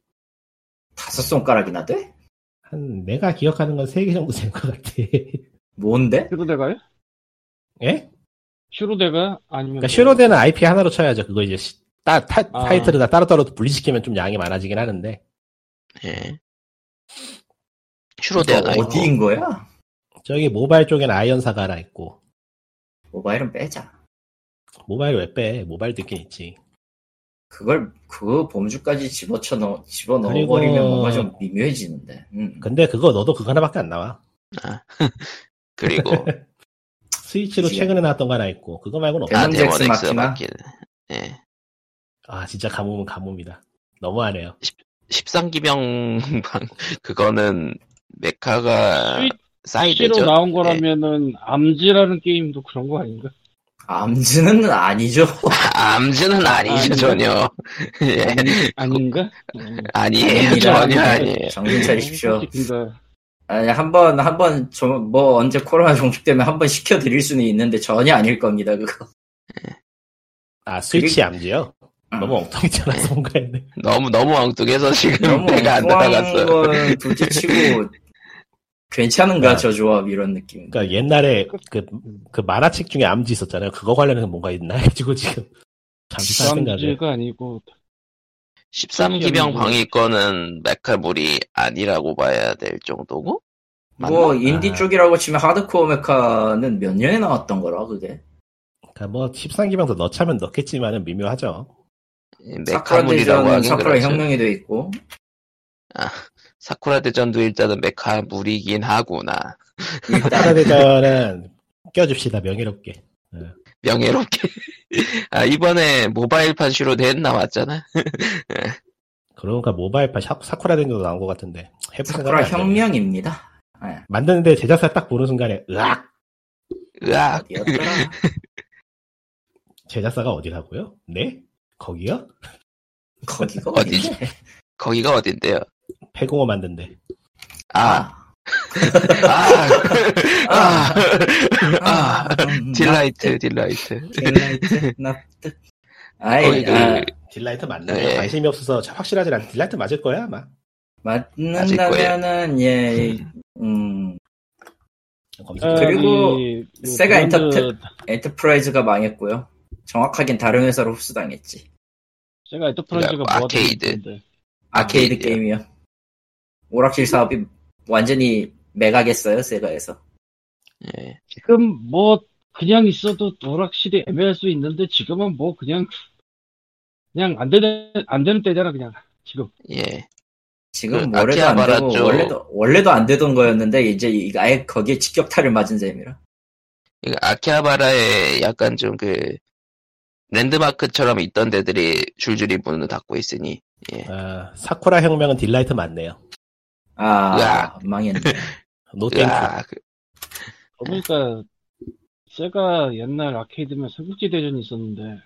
다섯 손가락이나 돼? 한 내가 기억하는 건 세 개 정도 된 것 같아. 뭔데? 슈로데가요? 예? 슈로데가 아니면 그러니까 슈로데는 IP 하나로 쳐야죠. 그거 이제 시- 따, 타, 아. 타이틀을 다 따로따로 분리시키면 좀 양이 많아지긴 하는데 예. 있고. 어디인 거야? 저기 모바일 쪽에는 아이언사가 하나 있고 모바일은 빼자. 모바일 왜 빼? 모바일도 있긴 있지. 그걸 그 범주까지 집어쳐 넣 집어 그리고- 넣어버리면 뭔가 좀 미묘해지는데. 음. 근데 그거 너도 그거 하나밖에 안 나와. 아. [LAUGHS] 그리고 [LAUGHS] 스위치로 그치. 최근에 나왔던 거 하나 있고 그거 말고는 없어. 아 데몬 엑스 마키나? 맞긴. 예. 아 진짜 가뭄은 가뭄이다. 너무하네요. 13기병 [LAUGHS] 방 그거는 메카가 스위치로 사이드죠. 나온 거라면은 암지라는 게임도 그런 거 아닌가? 암즈는 아니죠. [LAUGHS] 암즈는 아니죠 아니요. 전혀. [LAUGHS] 예. 아닌가? 음. 아니에요 아닙니다. 전혀 아니에요. 정신 차리십시오. 아니 한번 한번 좀뭐 언제 코로나 종식되면 한번 시켜드릴 수는 있는데 전혀 아닐 겁니다 그거. 아 스위치 암지요? 음. 너무 엉뚱이 튀어나서 뭔가 했네. 너무 너무 엉뚱해서 지금 너무 배가 안. 건 둘째치고 괜찮은가 아. 저 조합 이런 느낌. 그러니까 옛날에 그, 그 만화책 중에 암지 있었잖아요. 그거 관련해서 뭔가 있나 해가지고 지금 잠시 딴 생각을. 암지가 아니고 13기병 방위권은 메카물이 아니라고 봐야 될 정도고. 뭐 맞나? 인디 아. 쪽이라고 치면 하드코어 메카는 몇 년에 나왔던 거라 그게. 그러니까 뭐 13기병도 넣자면 넣겠지만은 미묘하죠. 사쿠라 메카물이라고 대전 하긴 사쿠라 그렇죠. 혁명이 돼 있고 사쿠라 대전도 일단은 메카물이긴 하구나. 사쿠라 대전은 껴줍시다 명예롭게. 명예롭게. [LAUGHS] 아 이번에 모바일판 슈로덴 나왔잖아. [LAUGHS] 그러니까 모바일판 샤- 사쿠라 대전도 나온 것 같은데 사쿠라. 혁명입니다. 예. 만드는데 제작사 딱 보는 순간에 으악 으악. [LAUGHS] 제작사가 어디라고요? 네? 거기요? 거기가 어디지? 거기가 어딘데요? 페그오 만든 데. 아, 아, 아, 아, 아, 음, 딜라이트, 딜라이트. 딜라이트 납득. 아이, 그, 아, 딜라이트 맞네. 네. 관심이 없어서 자- 확실하지 않아. 딜라이트 맞을 거야 아마. 맞는다면은 예, 음. 그리고 이- 이 세가 엔터테- 엔터프라이즈가 망했고요. 정확하긴 다른 회사로 흡수당했지. 세가 엔터프라이즈가 뭐 아케이드. 아케이드. 게임이요. 오락실 사업이 완전히 매각했어요, 세가에서. 예. 지금 뭐 그냥 있어도 오락실이 애매할 수 있는데 지금은 뭐 그냥 그냥 안 되는 안 되는 때잖아 그냥 지금 예. 지금 그 원래도 안 되고 쪽- 원래도 원래도 안 되던 거였는데 이제 이- 아예 거기에 직격탄을 맞은 셈이라. 이거 아키하바라에 약간 좀 그, 랜드마크처럼 있던 데들이 줄줄이 문을 닫고 있으니, 예. 아, 사쿠라 혁명은 딜라이트 맞네요. 아 으악. 망했네. [LAUGHS] no thank you. 으악. 그러니까 세가 옛날 아케이드면 삼국지 대전이 있었는데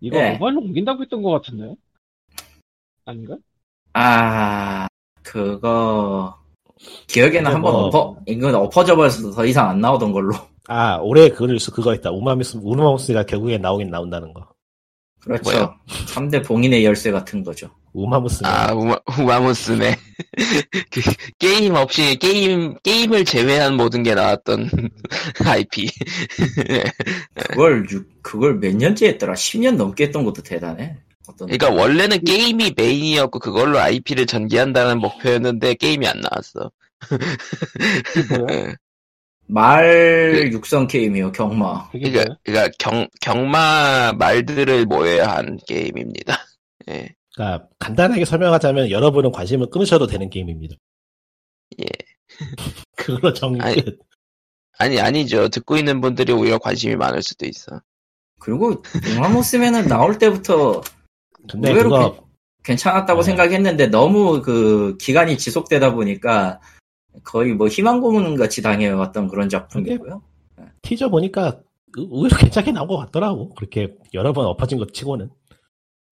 이거 네. 모바일로 옮긴다고 했던 것 같은데? 아닌가? 아, 그거, 기억에는 근데 한번 뭐- 엎어, 이건 엎어져 버려서 더 이상 안 나오던 걸로. 아 올해 그 뉴스 그거 있다. 우마무스 우마무스가 결국에 나오긴 나온다는 거. 그렇죠. 뭐요? 3대 봉인의 열쇠 같은 거죠. 우마무스가 아, 우마, 우마무스네. [LAUGHS] 그, 게임 없이, 게임, 게임을 제외한 모든 게 나왔던 [LAUGHS] IP. [LAUGHS] 그걸, 육- 그걸 몇 년째 했더라? 10년 넘게 했던 것도 대단해. 어떤. 그러니까 원래는 게임이 메인이었고 그걸로 IP를 전개한다는 목표였는데 게임이 안 나왔어. 말 육성 게임이요, 경마. 그러니까? 그러니까 경, 경마 말들을 모여야 한 게임입니다. [LAUGHS] 예. 그러니까 간단하게 설명하자면 여러분은 관심을 끊으셔도 되는 게임입니다. 예. [LAUGHS] 그걸로 정리 아니, 끝. 아니, 아니죠. 듣고 있는 분들이 오히려 관심이 많을 수도 있어. 그리고, 우마무스면은 나올 때부터 근데 의외로 그거 괜찮았다고 네. 생각했는데 너무 그 기간이 지속되다 보니까 거의 뭐 희망 고문 같이 당해왔던 그런 작품이고요. 티저 보니까 의- 의외로 괜찮게 나온 것 같더라고. 그렇게 여러 번 엎어진 것 치고는.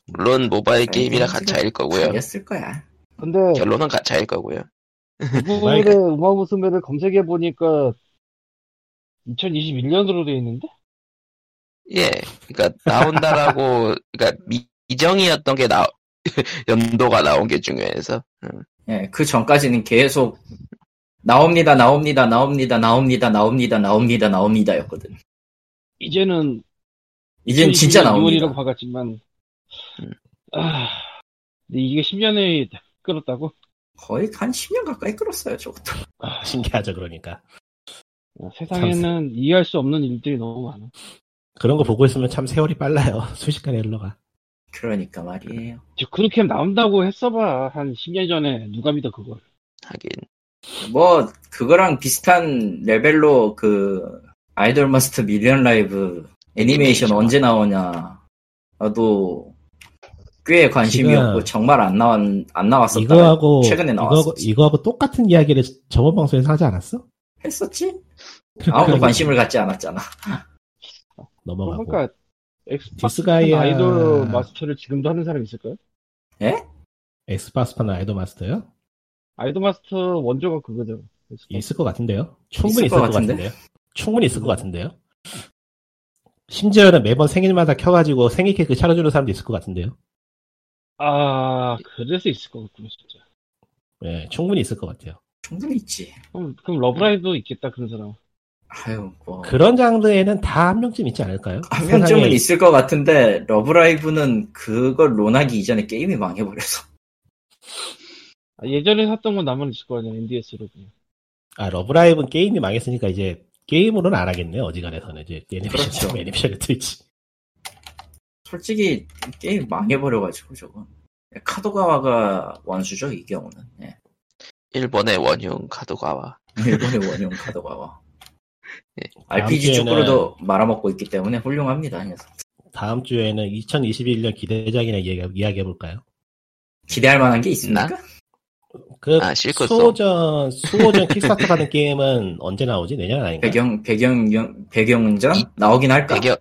물론 모바일 아니, 게임이라 가차일 거고요. 달렸을 거야. 근데 결론은 가차일 거고요. 구글의 우마무스메를 검색해 보니까 2021년으로 돼 있는데? 예. 그러니까 나온다라고, [LAUGHS] 그러니까 미, 미정이었던 게 나, [LAUGHS] 연도가 나온 게 중요해서. 음. 예, 그 전까지는 계속 나옵니다, 나옵니다, 나옵니다, 나옵니다, 나옵니다, 나옵니다, 나옵니다였거든. 이제는 이젠 진짜 2월이라고 나옵니다. 박았지만 음. 아 근데 이게 10년에 끌었다고? 거의 한 10년 가까이 끌었어요, 저것도. [LAUGHS] 신기하죠, 그러니까. 어, 세상에는 이해할 수 없는 일들이 너무 많아. 그런 거 보고 있으면 참 세월이 빨라요. [LAUGHS] 순식간에 흘러가. 그러니까 말이에요. 지금 그렇게 나온다고 했어봐 한 10년 전에 누가 믿어 그걸? 하긴. 뭐 그거랑 비슷한 레벨로 그 아이돌 마스터 밀리언 라이브 애니메이션 애니메이션. 언제 나오냐 나도 꽤 관심이었고 지금 정말 안 나왔 안 나왔었다 이거하고 최근에 이거하고, 나왔었지 이거하고 똑같은 이야기를 저번 방송에서 하지 않았어? 했었지 아무도 관심을 갖지 않았잖아 넘어가고. 그러니까 엑스박스 디스가이아 아이돌 마스터를 지금도 하는 사람 있을까요? 엑스박스파는 아이돌 마스터요? 아이돌 마스터 원조가 그거죠. 있을 것 같은데요. 충분히 있을 있을 것 것 같은데? 같은데요. 충분히 있을 것 같은데요. 심지어는 매번 생일마다 켜가지고 생일 케이크 차려주는 사람도 있을 것 같은데요. 아 그래서 있을 것 같군요 진짜. 예, 충분히 있을 것 같아요. 충분히 있지 그럼 그럼 러브라이브도 있겠다 그런 사람. 아유 뭐 그런 장르에는 다 한 명쯤 있지 않을까요? 한 명쯤은 세상에 있을 것 같은데 러브라이브는 그걸 논하기 이전에 게임이 망해버려서 아, 예전에 샀던 건 나만 있을 거 아니야 NDS로 그냥. 아, 러브라이브는 게임이 망했으니까 이제 게임으로는 안 하겠네요. 어지간해서는 이제 애니메이션 그렇죠. 애니메이션을 트위치. 솔직히 게임 망해버려가지고 저거 카도가와가 원수죠 이 경우는 예. 일본의 원흉 카도가와. [LAUGHS] 일본의 원흉 카도가와 예. RPG 쪽으로도 말아먹고 있기 때문에 훌륭합니다 이 녀석. 다음 주에는 2021년 기대작이나 이야기, 해볼까요 기대할 만한 게 있습니까? 그 아, 환상 수호전 수호전 [LAUGHS] 킥스타터 받은 게임은 언제 나오지? 내년 아닌가? 백영 백영 백영웅전 이- 나오긴 할까? 백영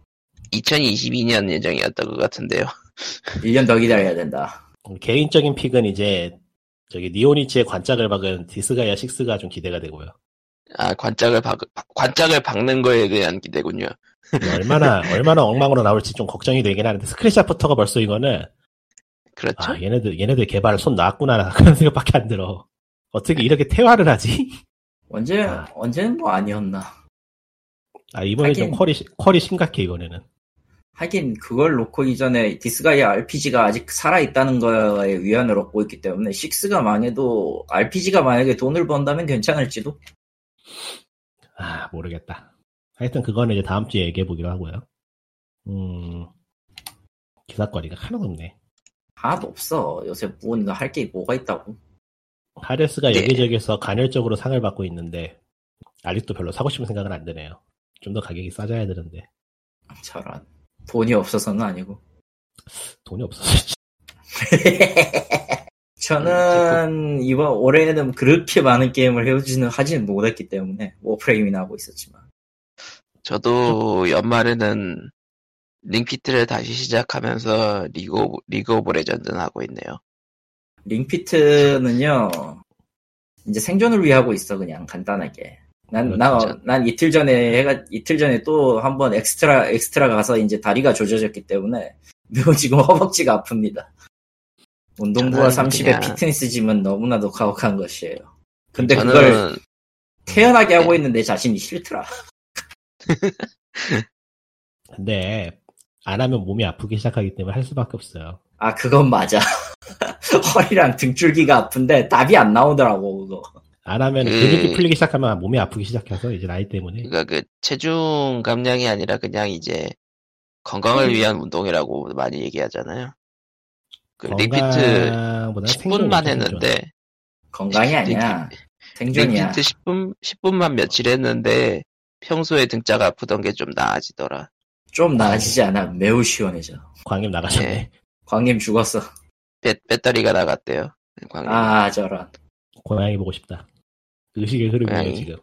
2022년 예정이었던 것 같은데요. [LAUGHS] 1년 더 기다려야 된다. 개인적인 pick은 이제 저기 니폰이치의 관짝을 박은 디스가이아 6가 좀 기대가 되고요. 아, 관짝을 박, 관짝을 박는 거에 대한 기대군요. 얼마나 얼마나 엉망으로 나올지 좀 걱정이 되긴 하는데 screenshot부터가 벌써 이거는 그렇죠. 아 얘네들 얘네들 개발 손 놨구나 [LAUGHS] 그런 생각밖에 안 들어. 어떻게 이렇게 태화를 하지? 언제 아. 언제는 뭐 아니었나. 아 이번에 좀 하긴. 퀄이 시- 퀄이 심각해 이번에는. 하긴 그걸 놓고 이전에 디스가이아 RPG가 아직 살아있다는 거에 위안을 얻고 있기 때문에 6가 망해도 RPG가 만약에 돈을 번다면 괜찮을지도 아 모르겠다. 하여튼 그거는 이제 다음 주에 얘기해 보기로 하고요. 음 기사거리가 하나도 없네. 하나도 없어. 요새 무언가 할게 뭐가 있다고? 하데스가 네. 여기저기서 간헐적으로 상을 받고 있는데 아직도 별로 사고 싶은 생각은 안 드네요. 좀 더 가격이 싸져야 되는데. 저런 돈이 없어서는 아니고. 돈이 없어서 [LAUGHS] 저는 이번 올해에는 그렇게 많은 게임을 해오지는 하지는 못했기 때문에 워프레임이나 하고 있었지만. 저도 연말에는 링피트를 다시 시작하면서 리그 오브, 리그 오브 레전드는 하고 있네요. 링피트는요, 이제 생존을 위해 하고 있어, 그냥, 간단하게. 난, 나, 그렇죠. 난 이틀 전에 해가, 이틀 전에 또 한번 엑스트라, 엑스트라 가서 이제 다리가 조져졌기 때문에 [LAUGHS] 매우 지금 허벅지가 아픕니다. 운동부와 저는 30의 그냥- fitness gym은 너무나도 가혹한 것이에요. 근데 저는 그걸 태연하게 하고 네. 있는 내 자신이 싫더라. 근데 안 하면 몸이 아프기 시작하기 때문에 할 수밖에 없어요. 아, 그건 맞아. [LAUGHS] 허리랑 등줄기가 아픈데 답이 안 나오더라고, 그거. 안 하면 음. 근육이 풀리기 시작하면 몸이 아프기 시작해서 이제 나이 때문에 그러니까 그 체중 감량이 아니라 그냥 이제 건강을 위한 운동이라고 많이 얘기하잖아요. 그 건강보다 10분만 했는데 건강이 아니야. 생존이야. 링피트 10분 10분만 며칠 했는데 평소에 등짝 아프던 게 좀 나아지더라. 좀 나아지지 않아. 매우 시원해져. 광님 나가셨네. 예. 광님 죽었어. 배, 배터리가 나갔대요. 광님 아, 저런. 고양이 보고 싶다. 의식의 흐름이에요 고양이. 지금.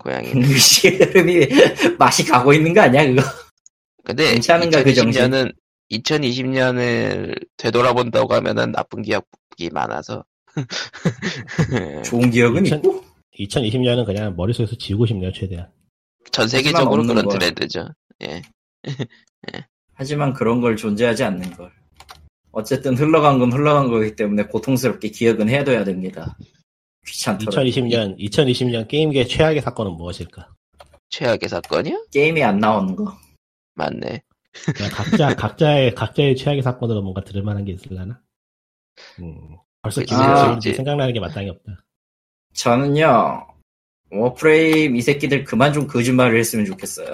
고양이. [LAUGHS] 의식의 흐름이 [LAUGHS] 맛이 가고 있는 거 아니야, 그거? 근데 괜찮은가, 그 정신? 2020년은 2020년을 되돌아본다고 하면은 나쁜 기억이 많아서 [LAUGHS] 좋은 기억은 이천- 있고. 2020년은 그냥 머릿속에서 지우고 싶네요 최대한. 전 세계적으로 그런 걸. 트렌드죠. 예. [LAUGHS] 하지만 그런 걸 존재하지 않는 걸. 어쨌든 흘러간 건 흘러간 거기 때문에 고통스럽게 기억은 해둬야 됩니다. 귀찮더라. 2020년 2020년 게임계 최악의 사건은 무엇일까? 최악의 사건이요? 게임이 안 나오는 거. 맞네. 각자 [LAUGHS] 각자의 각자의 최악의 사건으로 뭔가 들을 만한 게 있을라나? 음, 벌써 글쎄요, 기분 지금 이제- 생각나는 게 마땅히 없다. 저는요, 워프레임 이 새끼들 그만 좀 거짓말을 했으면 좋겠어요.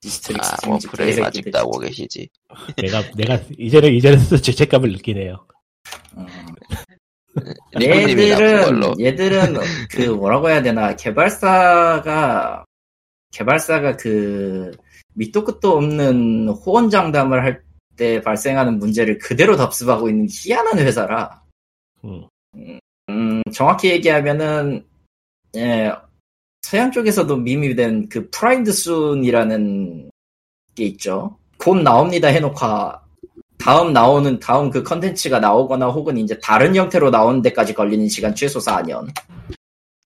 디스트릭 아, 뭐 개새끼들. 아직도 하고 계시지. 내가 내가 이제는 이제는 죄책감을 느끼네요. 어. 걸로. 얘들은 얘들은 [LAUGHS] 그 뭐라고 해야 되나 개발사가 개발사가 그 밑도 끝도 없는 호언장담을 할 때 발생하는 문제를 그대로 답습하고 있는 희한한 회사라. 음, 음, 정확히 얘기하면은 예, 서양 쪽에서도 meme이 된 그 primed soon이라는 게 있죠. 곧 나옵니다 해놓고 다음 나오는 다음 그 컨텐츠가 나오거나 혹은 이제 다른 형태로 나오는 데까지 걸리는 시간 최소 4년.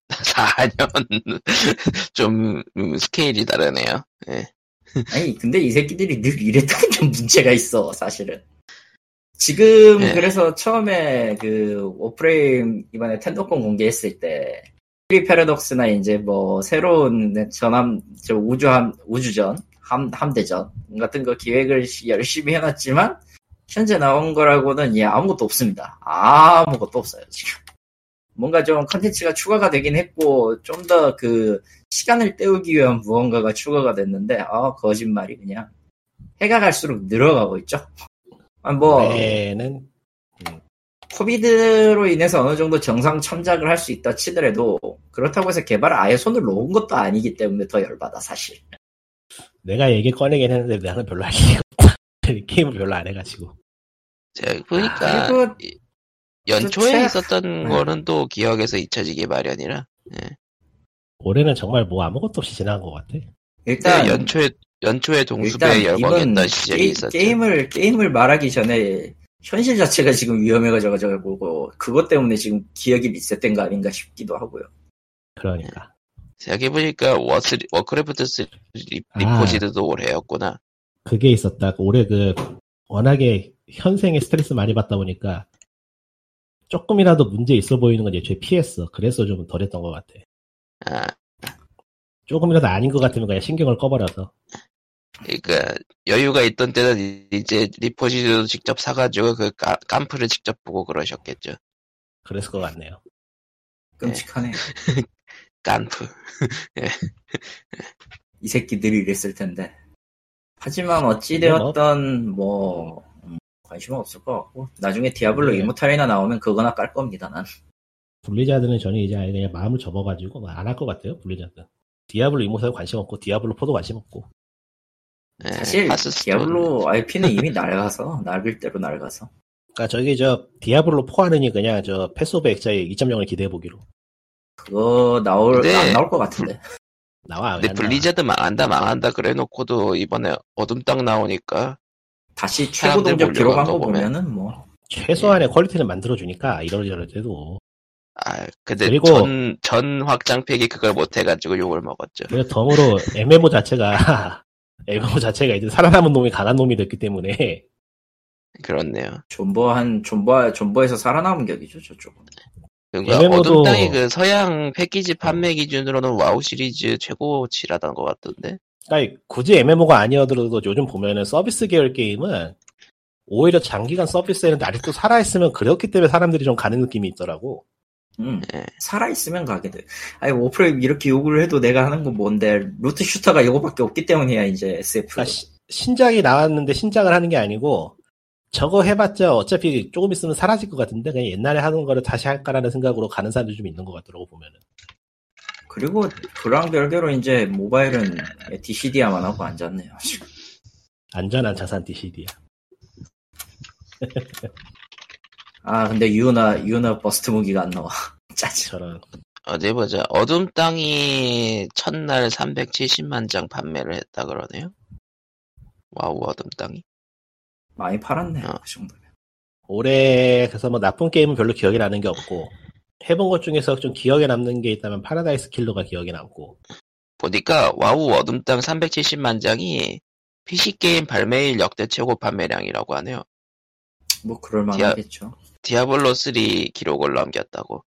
4년 [LAUGHS] 좀 음, 스케일이 다르네요. 예. 아니 근데 이 새끼들이 늘 이랬다는 게 문제가 있어 사실은. 지금 네. 그래서 처음에 그 워프레임 이번에 텐노콘 공개했을 때 두비리 패러독스나 이제 뭐 새로운 전함 저 우주함 우주전 함 함대전 같은 거 기획을 시- 열심히 해놨지만 현재 나온 거라고는 예 아무것도 없습니다. 아무것도 없어요 지금. 뭔가 좀 컨텐츠가 추가가 되긴 했고 좀 더 그 시간을 때우기 위한 무언가가 추가가 됐는데 아 거짓말이 그냥 해가 갈수록 늘어가고 있죠. 아, 뭐 올해는 코비드로 인해서 어느 정도 정상 참작을 할 수 있다 치더라도 그렇다고 해서 개발을 아예 손을 놓은 것도 아니기 때문에 더 열받아 사실. 내가 얘기 꺼내긴 했는데 나는 별로 할 얘기가 없다. [LAUGHS] 게임을 별로 안 해가지고. 제가 보니까 이- 연초에 최악- 있었던 네. 거는 또 기억에서 잊혀지기 마련이라. 올해는 정말 뭐 아무것도 없이 지나간 것 같아. 일단 네, 연초에 연초에 이번 열광했던 시절이 게, 있었죠. 게임을 게임을 말하기 전에 현실 자체가 지금 위험해가지고 그것 때문에 지금 기억이 리셋된 거 아닌가 싶기도 하고요. 그러니까. 생각해보니까 워스, Warcraft 3 Re- 아. Reforged도 올해였구나. 그게 있었다. 올해 그 워낙에 현생에 스트레스 많이 받다 보니까 조금이라도 문제 있어 보이는 건 예초에 피했어. 그래서 좀 덜했던 것 같아. 아, 조금이라도 아닌 것 같으면 그냥 신경을 꺼버려서. 그러니까 여유가 있던 때는 이제 리포지드도 직접 사가지고 그 까- 깜프를 직접 보고 그러셨겠죠. 그랬을 것 같네요. 끔찍하네. [LAUGHS] 깜프. [LAUGHS] 이 새끼들이 이랬을 텐데. 하지만 어찌되었던 뭐 음, 관심은 없을 것 같고 나중에 Diablo 네. Immortal이나 나오면 그거나 깔 겁니다 난. Blizzard는 저는 이제 아예 그냥 마음을 접어가지고 안 할 것 같아요. Blizzard. Diablo Immortal에 관심 없고 Diablo 4도 관심 없고. 예, 사실. Diablo IP는 이미 [LAUGHS] 낡아서 낡을 대로 낡아서. 그러니까 저기 저 Diablo 4 하느니 그냥 저 Path of Exile 2.0을 기대해 보기로. 그거 나올 근데- 안 나올 것 같은데. [LAUGHS] 나와. 근데. 블리자드 망한다 망한다 그래놓고도 이번에 어둠 땅 나오니까 다시 최고 동작 기록한 거거 보면. 보면은 뭐 최소한의 quality는 만들어주니까 이러저러 해도 아, 근데 그리고- 전, 전 확장팩이 그걸 못해가지고 욕을 먹었죠. 그리고 덤으로 [LAUGHS] MMO 자체가 MMO 자체가 이제 살아남은 놈이 강한 놈이 됐기 때문에 그렇네요. 존버한 존버 존버에서 살아남은 격이죠 저쪽은. 그러니까 MMO 도- 어둠 땅이 그 서양 패키지 판매 기준으로는 WoW 시리즈 최고치라던 것 같던데. 그러니까 굳이 MMO가 아니어도 요즘 보면은 서비스 계열 게임은 오히려 장기간 서비스에는 아직도 살아있으면 그렇기 때문에 사람들이 좀 가는 느낌이 있더라고. 음, 예. 살아있으면 가게 돼. 아니, Warframe 이렇게 요구를 해도 내가 하는 건 뭔데, loot shooter가 이거밖에 없기 때문이야, 이제, SF. 그러니까 시- 신작이 나왔는데 신작을 하는 게 아니고 저거 해봤자 어차피 조금 있으면 사라질 것 같은데 그냥 옛날에 하는 거를 다시 할까라는 생각으로 가는 사람들이 좀 있는 것 같더라고 보면은. 그리고, 그랑 별개로 이제, 모바일은 DCD야만 하고 앉았네요. 지금. 안전한 자산 DCD야. [LAUGHS] 아, 근데 유나, 유나 버스트 무기가 안 나와. [LAUGHS] 짜증. 저런 어디 보자. 어둠 땅이 첫날 370만 장 판매를 했다 그러네요. WoW, 어둠 땅이. 많이 팔았네요, 어. 그 정도면. 올해 그래서 뭐 나쁜 게임은 별로 기억에 나는 게 없고 해본 것 중에서 좀 기억에 남는 게 있다면 Paradise Killer가 기억에 남고 보니까 WoW 어둠 땅 370만 장이 PC게임 발매일 역대 최고 판매량이라고 하네요. 뭐, 그럴 만하겠죠. Diablo 3 기록을 넘겼다고.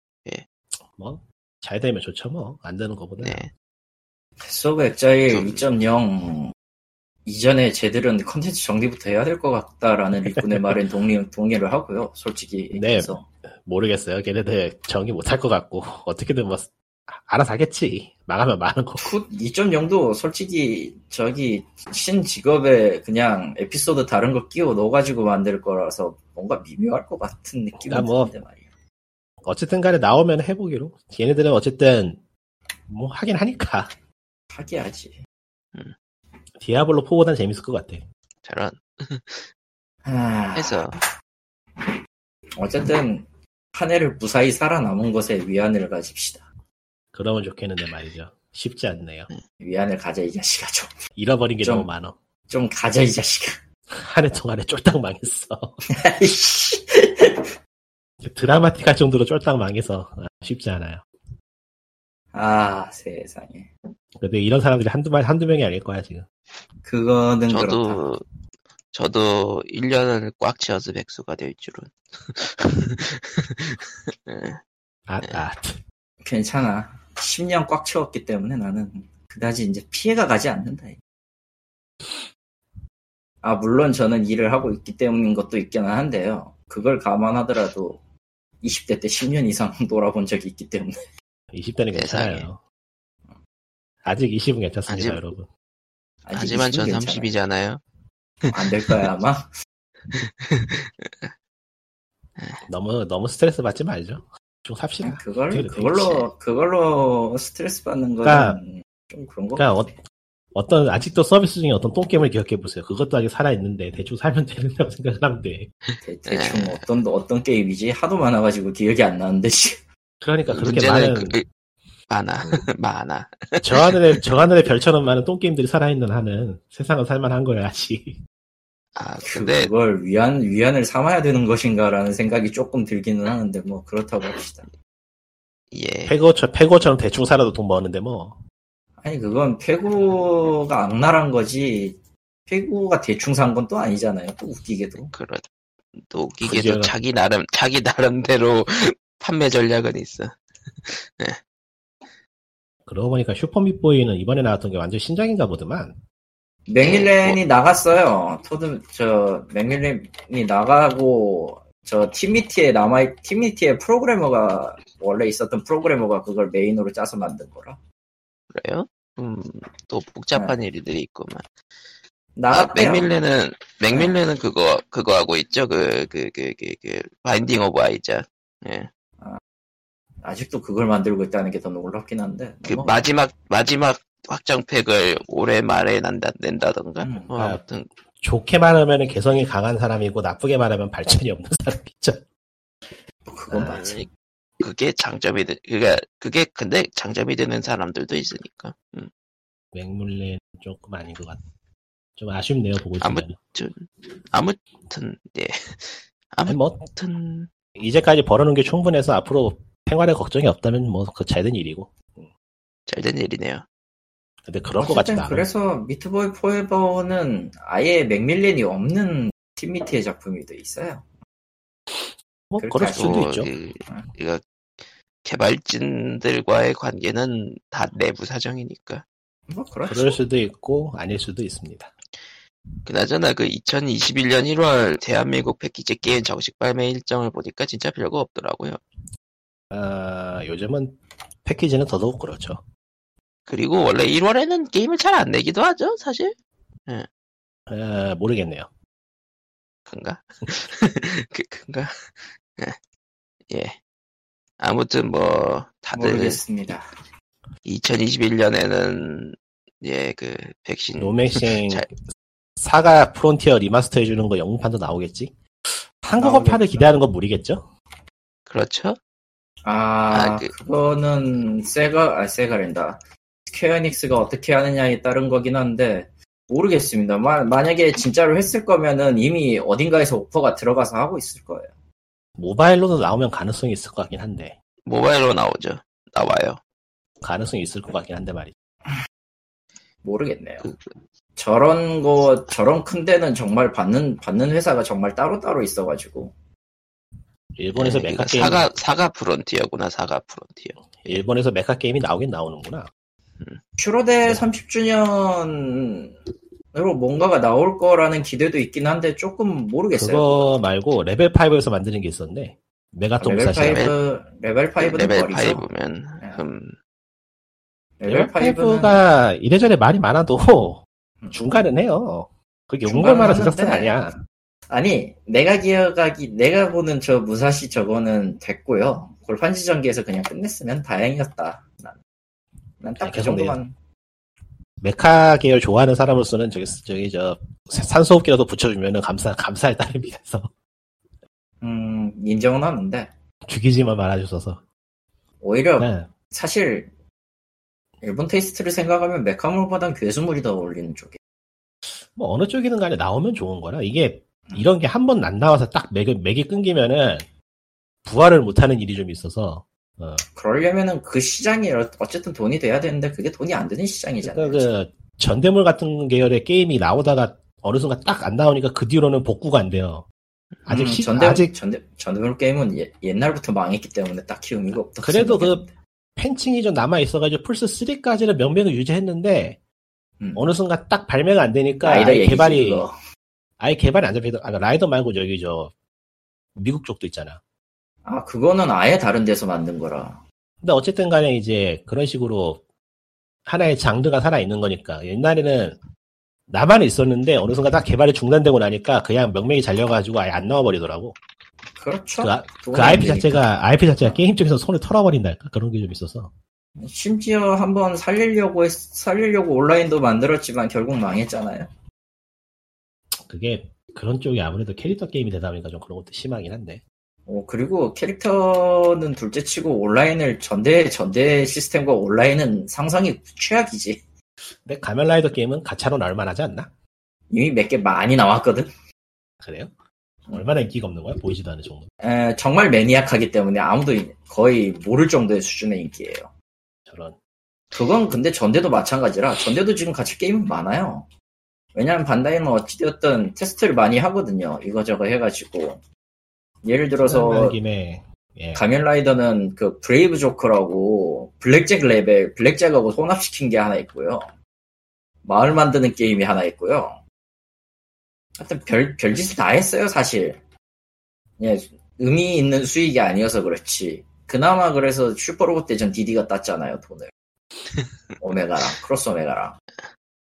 뭐잘 되면 좋죠 뭐 안 되는 것보다 네. Path of Exile 좀- 2.0 이전에 쟤들은 컨텐츠 정리부터 해야 될 것 같다라는 일꾼의 말엔 동의, 동의를 하고요. 솔직히 네. 모르겠어요 걔네들 정리 못할 것 같고 어떻게든 뭐 알아서 하겠지. 망하면 마는 거고. 굿 2.0도 솔직히 저기 신 직업에 그냥 에피소드 다른 거 끼워 넣어가지고 만들 거라서 뭔가 미묘할 것 같은 느낌이 아, 뭐. 드는데 말이야. 어쨌든 간에 나오면 해보기로. 걔네들은 어쨌든 뭐 하긴 하니까. 하기야지. 디아블로 4보단 재밌을 것 같아. 저런 아, 해서. 어쨌든 한 해를 무사히 살아남은 것에 위안을 가집시다. 그러면 좋겠는데 말이죠 쉽지 않네요 위안을 가져 이 자식아 좀. 잃어버린 게 좀- 너무 많아 좀 가져 이 자식아. 한 해 동안에 쫄딱 망했어. [LAUGHS] 드라마틱할 정도로 쫄딱 망해서 아, 쉽지 않아요 아 세상에. 근데 이런 사람들이 한두 말 한두 명이 아닐 거야 지금 그거는 그렇다. 저도 저도 1년을 꽉 채워서 백수가 될 줄은. 예. [LAUGHS] 아, 아 괜찮아. 10년 꽉 채웠기 때문에 나는 그다지 이제 피해가 가지 않는다. 아, 물론 저는 일을 하고 있기 때문인 것도 있기는 한데요. 그걸 감안하더라도 20대 때 10년 이상 [LAUGHS] 놀아본 적이 있기 때문에. 20대는 세상에. 괜찮아요 아직 20은 괜찮습니다 아직- 여러분 아직 하지만 전 20은 30이잖아요. 안 될 거야, 아마. [LAUGHS] 너무 너무 스트레스 받지 말죠 좀 삽시다 그걸, 그래, 그걸로, 그걸로 스트레스 받는 거는 그러니까- 좀 그런 거 그러니까 같아. 어, 떤 아직도 서비스 중에 어떤 똥게임을 기억해 보세요 그것도 아직 살아있는데 대충 살면 [LAUGHS] 되는다고 생각하면 돼 대, 대충 어떤, 어떤 게임이지? 하도 많아가지고 기억이 안 나는데, 지금. 그러니까 그렇게 많은 그, 많아 [LAUGHS] 많아. 저 하늘에 저 하늘에 별처럼 많은 똥게임들이 살아있는 한은 세상은 살만한 거야 아직 아 그, 근데 그걸 위안, 위안을 삼아야 되는 것인가라는 생각이 조금 들기는 하는데, 뭐, 그렇다고 합시다. 예 페고처 페고처럼 대충 살아도 돈 버는데 뭐 아니, 그건 페구가 악랄한 거지, 페구가 대충 산 건 또 아니잖아요. 또 웃기게도. 그런 또 웃기게도 그죠. 자기 나름 자기 나름대로 [LAUGHS] 판매 전략은 있어. [LAUGHS] 그러고 보니까 Super Meat Boy는 이번에 나왔던 게 완전 신작인가 보더만 맥밀렌이 뭐. 나갔어요. 토드, 저, 맥밀렌이 나가고, 저, 티미티에 남아있, 티미티에 프로그래머가, 원래 있었던 프로그래머가 그걸 메인으로 짜서 만든 거라. 그래요? 음, 또 복잡한 일들이 있구만. 아, 나갔대요. 맥밀렌은, 맥밀렌은 그거, 그거 하고 있죠. 그, 그, 그, 그, 그, Binding of Isaac. 예. 아직도 그걸 만들고 있다는 게 더 놀랍긴 한데. 그 넘어가. 마지막, 마지막 확장팩을 올해 말에 낸다, 낸다던가? 음, 어, 아, 아무튼, 좋게 말하면 개성이 강한 사람이고 나쁘게 말하면 발전이 없는 사람이죠 그건 아, 맞지. 그게 장점이, 되, 그게, 그게 근데 장점이 되는 사람들도 있으니까. 음. 맥물렌 조금 아닌 것 같아 좀 아쉽네요 보고 아무- 있으면. 아무튼 예뭐 아무튼 이제까지 벌어놓은 게 충분해서 앞으로 생활에 걱정이 없다면 뭐 그 잘된 일이고. 잘된 일이네요. 근데 그럴 것 어쨌든 않아. 그래서 미트보이 포에버는 아예 맥밀렌이 없는 팀미트의 작품이 돼 있어요. 뭐 그럴. 수도 또 있죠. 이- 이거 개발진들과의 관계는 다 내부 사정이니까. 뭐 그렇죠. 그럴 수도 있고 아닐 수도 있습니다. 그나저나 그 2021년 1월 대한민국 패키지 게임 정식 발매 일정을 보니까 진짜 별거 없더라고요. 아, 요즘은 패키지는 더더욱 그렇죠. 그리고 원래 1월에는 게임을 잘 안 내기도 하죠, 사실. 아, 모르겠네요. 큰가? [LAUGHS] 그, 큰가? 예. 예. 아무튼 뭐, 다들 모르겠습니다. 2021년에는 예, 그 백신 노맥싱 잘- 사가 프론티어 리마스터 해주는 거 영문판도 나오겠지? 한국어판을. 기대하는 건 모르겠죠? 그렇죠? 아, 아, 그- 그거는 세가 아 세가랜다. Square Enix가 어떻게 하느냐에 따른 거긴 한데 모르겠습니다. 마, 만약에 진짜로 했을 거면은 이미 어딘가에서 오퍼가 들어가서 하고 있을 거예요. 모바일로도 나오면 가능성이 있을 것 같긴 한데 모바일로 나오죠. 나와요. 가능성이 있을 것 같긴 한데 말이죠. 모르겠네요. 그- 저런 거 저런 큰 데는 정말 받는 받는 회사가 정말 따로 따로 있어가지고 일본에서 예, mecha 게임 사가 SaGa Frontier구나 SaGa Frontier. 일본에서 mecha 게임이 나오긴 나오는구나. 슈로대 네. 30주년으로 뭔가가 나올 거라는 기대도 있긴 한데 조금 모르겠어요. 그거 말고 레벨 5에서 만드는 게 있었는데 Megaton Level 무사시. 5 레벨 5는 레벨 버리죠. 5면 네. 흠 레벨 5는 5가 이래저래 말이 많아도 음. 중간은 해요. 그게 하는데. 제작사는 아니야. 아니 내가 기억하기 내가 보는 저 무사시 저거는 됐고요. 골판 지 전기에서 그냥 끝냈으면 다행이었다. 난딱 그 계속 정도만 메카 계열 좋아하는 사람으로서는 저기 저기 저 산소호흡기라도 붙여주면은 감사 감사할 따름이라서 음, 인정은 하는데 죽이지만 말아주셔서. 오히려 네. 사실 일본 테이스트를 생각하면 메카물보단 괴수물이 더 어울리는 쪽에. 뭐 어느 쪽이든 간에 나오면 좋은 거라 이게 이런 게 한 번 안 나와서 딱 맥이, 맥이 끊기면은 부활을 못하는 일이 좀 있어서 어. 그러려면은 그 시장이 어- 어쨌든 돈이 돼야 되는데 그게 돈이 안 되는 시장이잖아요. 그러니까 그 전대물 같은 계열의 게임이 나오다가 어느 순간 딱 안 나오니까 그 뒤로는 복구가 안 돼요. 아직 음, 시, 전대, 아직 전대, 전대물 게임은 예- 옛날부터 망했기 때문에 딱히 의미가 없다. 그래도 그 팬층이 좀 남아 있어가지고 플스 3까지는 명맥을 유지했는데 음. 어느 순간 딱 발매가 안 되니까 라이더 아예 개발이 그거. 아예 개발이 안 잡히더 아 라이더 말고 저기 저 미국 쪽도 있잖아. 아 그거는 아예 다른 데서 만든 거라. 근데 어쨌든 간에 이제 그런 식으로 하나의 장르가 살아 있는 거니까 옛날에는 나만 있었는데 어느 순간 딱 개발이 중단되고 나니까 그냥 명맥이 잘려가지고 아예 안 나와 버리더라고. 그렇죠. 그, 아- 그안 IP. 자체가 IP 자체가 게임 쪽에서 손을 털어버린달까 그런 게 좀 있어서. 심지어 한번 살리려고 했- 살리려고 온라인도 만들었지만 결국 망했잖아요. 그게 그런 쪽이 아무래도 캐릭터 게임이 되다 보니까 좀 그런 것도 심하긴 한데. 어, 그리고 캐릭터는 둘째 치고 온라인을 전대 전대 시스템과 온라인은 상상이 최악이지. 근데 가면라이더 게임은 가차로 나올 만 하지 않나? 이미 몇 개 많이 나왔거든. 그래요? 얼마나 인기가 없는 거야? 보이지도 않을 정도. 에, 정말 maniac하기 때문에 아무도 거의 모를 정도의 수준의 인기예요. 저런. 그건 근데 전대도 마찬가지라 전대도 지금 같이 게임은 많아요. 왜냐면 반다이는 어찌되었든 테스트를 많이 하거든요. 이거저거 해가지고 예를 들어서 예. 가면라이더는 그 Brave Joker라고 블랙잭 레벨 블랙잭하고 혼합시킨 게 하나 있고요. 마을 만드는 게임이 하나 있고요. 하여튼 별 별짓을 다 했어요 사실. 예, 의미 있는 수익이 아니어서 그렇지. 그나마 그래서 슈퍼로봇 대전 DD가 땄잖아요 돈을. [LAUGHS] 오메가랑 크로스 오메가랑.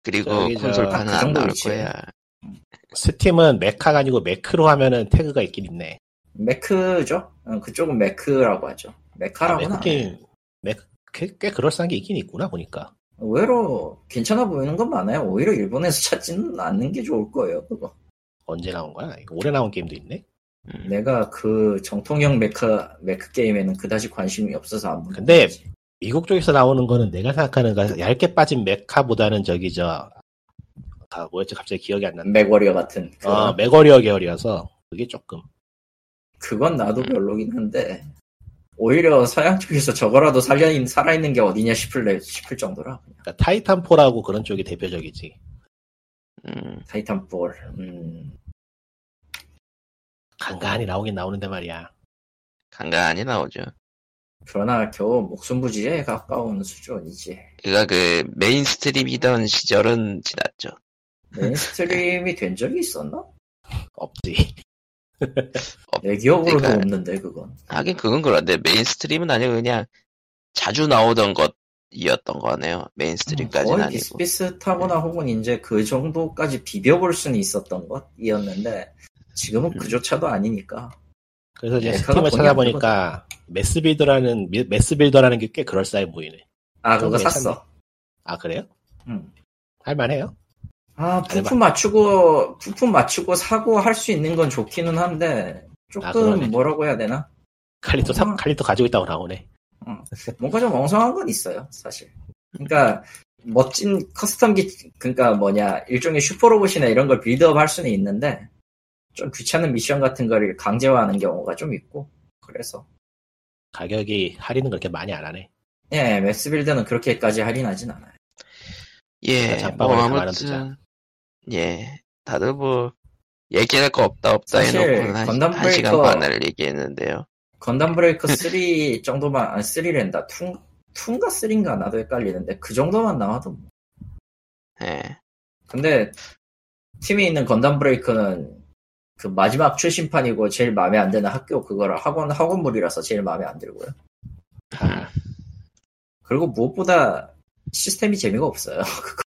그리고 콘솔판은 그안 정도 나올. 거야. 스팀은 메카가 아니고 매크로 하면은 태그가 있긴 있네. 매크죠? 어, 그쪽은 매크라고 하죠. 아, 메카라고는 매크 안 게임. 매크 꽤, 꽤 그럴싸한 게 있긴 있구나 보니까. 의외로 괜찮아 보이는 건 많아요. 오히려 일본에서 찾지는 않는 게 좋을 거예요. 그거. 언제 나온 거야? 이거 올해 나온 게임도 있네. 음. 내가 그 정통형 메카 메크 게임에는 그다지 관심이 없어서 안 보는 근데 거지. 미국 쪽에서 나오는 거는 내가 생각하는 거 얇게 빠진 메카보다는 저기 저다 뭐였지 갑자기 기억이 안 난다. 맥워리어 같은. 그런. 아 맥어리어 계열이어서 그게 조금 그건 나도 별로긴 한데 오히려 서양 쪽에서 저거라도 살려 살아있는 게 어디냐 싶을 싶을 정도라. 그러니까 타이탄폴이라고 그런 쪽이 대표적이지. 음, 타이탄폴. 음. 간간히 나오긴 나오는데 말이야. 간간히 나오죠. 그러나 겨우 목숨부지에 가까운 수준이지. 그가 그 mainstream이던 시절은 지났죠. mainstream이 된 적이 있었나? 없지. 내 기억으로도 그러니까- 없는데 그건. 하긴 그건 그런데 mainstream은 아니고 그냥 자주 나오던 것이었던 거네요. mainstream까지는 거의 아니고. 비슷비슷하거나 혹은 이제 그 정도까지 비벼볼 수는 있었던 것이었는데 지금은 음. 그조차도 아니니까. 그래서 이제 네, 스팀을 찾아보니까 매스빌더라는 매스빌더라는 게 꽤 그럴싸해 보이네. 아 그거 샀어. 아 그래요? 응. 할만해요? 아. 부품 맞추고 부품 맞추고 사고 할 수 있는 건 좋기는 한데 조금 아. 뭐라고 해야 되나? 칼리토 사, 음. 칼리토 가지고 있다고 나오네. 뭔가 좀 엉성한 건 있어요 사실. 그러니까 멋진 custom 기 그러니까 뭐냐 일종의 슈퍼로봇이나 이런 걸 build up 할 수는 있는데 좀 귀찮은 미션 같은 거를 강제화하는 경우가 좀 있고 그래서 가격이 할인은 그렇게 많이 안 하네. 예 매스빌더는 그렇게까지 할인하진 않아요. 예, 뭐 아무튼 예, 다들 뭐 얘기할 거 없다 없다 사실 해놓고 한, 건담 한 시간 브레이커- 반을 얘기했는데요. 건담 브레이커 [LAUGHS] 3 정도만 아 3랜다 2, 2인가 3인가 나도 헷갈리는데 그 정도만 나와도 뭐. 예, 근데 스팀에 있는 건담 브레이커는 그 마지막 최신판이고 제일 마음에 안 드는 학교 그거를 학원 학원물이라서 제일 마음에 안 들고요. 아, 그리고 무엇보다 시스템이 재미가 없어요. [LAUGHS]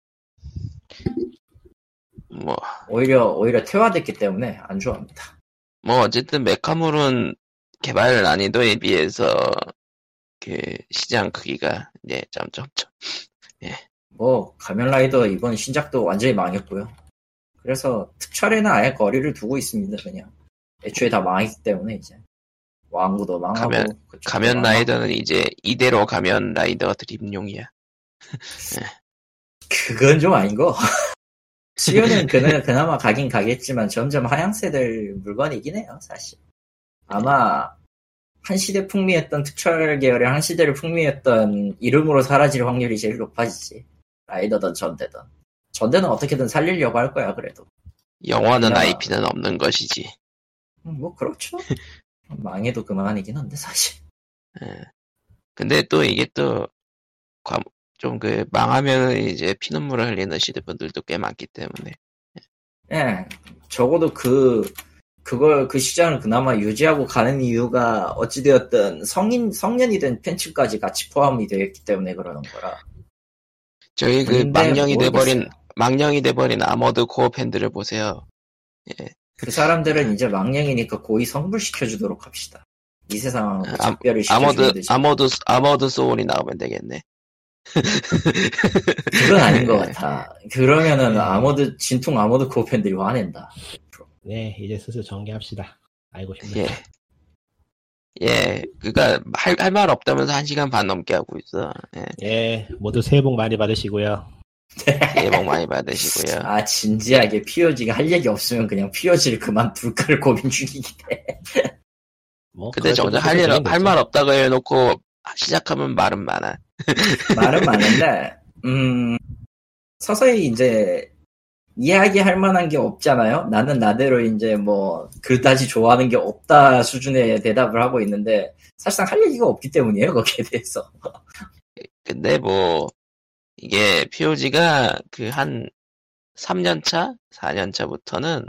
뭐, 오히려 오히려 퇴화됐기 때문에 안 좋아합니다. 뭐 어쨌든 메카물은 개발 난이도에 비해서 그 시장 크기가 예, 점점점 뭐 가면라이더 이번 신작도 완전히 망했고요. 그래서 특촬에는 아예 거리를 두고 있습니다. 그냥 애초에 다 망했기 때문에 이제 왕구도 망하고 가면- 가면. 라이더는 이제 이대로 가면 라이더 드림용이야. 그건 좀 아닌 거. [LAUGHS] 수요는 그나, 그나마 가긴 가겠지만 점점 하향세 될 물건이긴 해요, 사실. 아마, 한 시대 풍미했던 특촬 계열의 한 시대를 풍미했던 이름으로 사라질 확률이 제일 높아지지. 라이더든 전대든. 전대는 어떻게든 살리려고 할 거야, 그래도. 영화는 그나마- IP는 없는 것이지. 음, 뭐, 그렇죠. [LAUGHS] 망해도 그만이긴 한데, 사실. 예. 근데 또 이게 또, 좀 그, 망하면 이제 피눈물을 흘리는 시대분들도 꽤 많기 때문에. 예, 적어도 그, 그걸, 그 시장을 그나마 유지하고 가는 이유가 어찌되었든 성인, 성년이 된 팬츠까지 같이 포함이 되어 있기 때문에 그러는 거라. 저희 그 망령이 돼버린, 모르겠어요. 망령이 돼버린 아머드 코어 팬들을 보세요. 그 사람들은 이제 망령이니까 고이 성불시켜 주도록 합시다. 이 세상하고 아, 작별을 아머드, 시켜주는 듯이. 아머드, 아머드 소울이 나오면 되겠네. [LAUGHS] 그건 아닌 것 네. 같아. 그러면은 아머드, 진통 아머드 코어 팬들이 화낸다. 네, 이제 슬슬 정리합시다. 아이고 힘들어. 예. 예, 그니까, 할, 할 말 없다면서 한 시간 반 넘게 하고 있어. 예, 예, 모두 새해 복 많이 받으시고요. [LAUGHS] 새해 복 많이 받으시고요. 아, 진지하게 POG가 할 얘기 없으면 그냥 POG를 그만둘까를 고민 중이긴 해. 뭐 근데 정작 할 일, 할 말 없다고 해놓고, 시작하면 말은 많아. 말은 많은데, 음, 서서히 이제, 이야기할 만한 게 없잖아요? 나는 나대로 이제 뭐, 그다지 좋아하는 게 없다 수준의 대답을 하고 있는데, 사실상 할 얘기가 없기 때문이에요, 거기에 대해서. 근데 뭐, 이게 POG가 그 한 3년 차? 4년 차부터는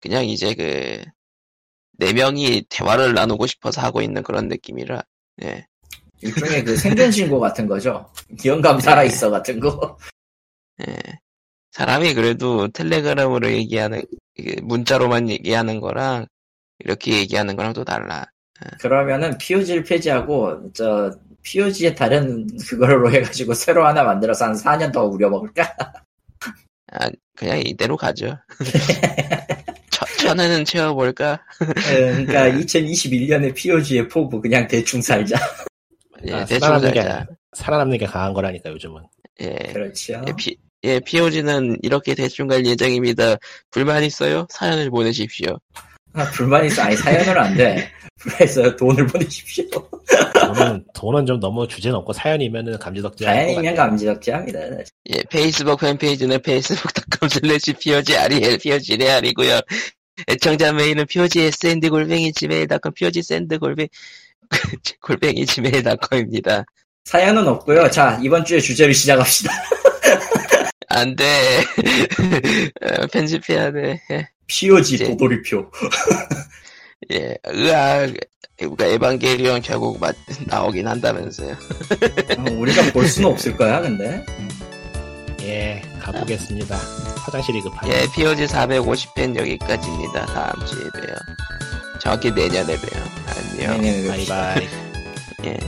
그냥 이제 그, 네 명이 대화를 나누고 싶어서 하고 있는 그런 느낌이라, 예. 일종의 그 생존신고 같은 거죠. 기억감 살아있어 같은 거. 예. 사람이 그래도 텔레그램으로 얘기하는, 문자로만 얘기하는 거랑, 이렇게 얘기하는 거랑 또 달라. 그러면은 POG를 폐지하고, 저, POG의 다른 그걸로 해가지고 새로 하나 만들어서 한 4년 더 우려먹을까? 아, 그냥 이대로 가죠. [LAUGHS] 천, 천에는 채워볼까? 그러니까 2021년에 POG의 포부 그냥 대충 살자. 예, 아, 대충 살아남는 게 살아남는 게 강한 거라니까 요즘은. 예. 그렇죠. 예, 피, 예, POG는 이렇게 대충 갈 예정입니다. 불만 있어요? 사연을 보내십시오. 아, 불만 있어. 아니, 사연은 안 돼. [LAUGHS] 불만 있어요. 돈을 보내십시오. 돈은, [LAUGHS] 돈은 좀 너무 주제 넘고 사연이면은 감지덕지 할것 다행이면 같아요. 감지덕지합니다. 예, 페이스북 팬페이지는 facebook.com slash POGREL, POGREAL이고요. 애청자 메일은 POGSND 골뱅이 gmail.com, POGSND 골뱅이, [LAUGHS] 골뱅이 gmail.com입니다. 사연은 없고요. 자, 이번 주에 주제를 시작합시다. [LAUGHS] 안 돼. 어, 편집해야 돼. 예. POG 이제- 도돌이표. [LAUGHS] 예, 으악. 그러니까 에반게리온 결국 마- 나오긴 한다면서요. 어, 우리가 볼 수는 없을 거야, 근데. 예, 가보겠습니다. 화장실이 급하네. 예, POG 450편 여기까지입니다. 다음 주에 봬요. 정확히 내년에 봬요. 안녕. 네네, 바이바이. 예.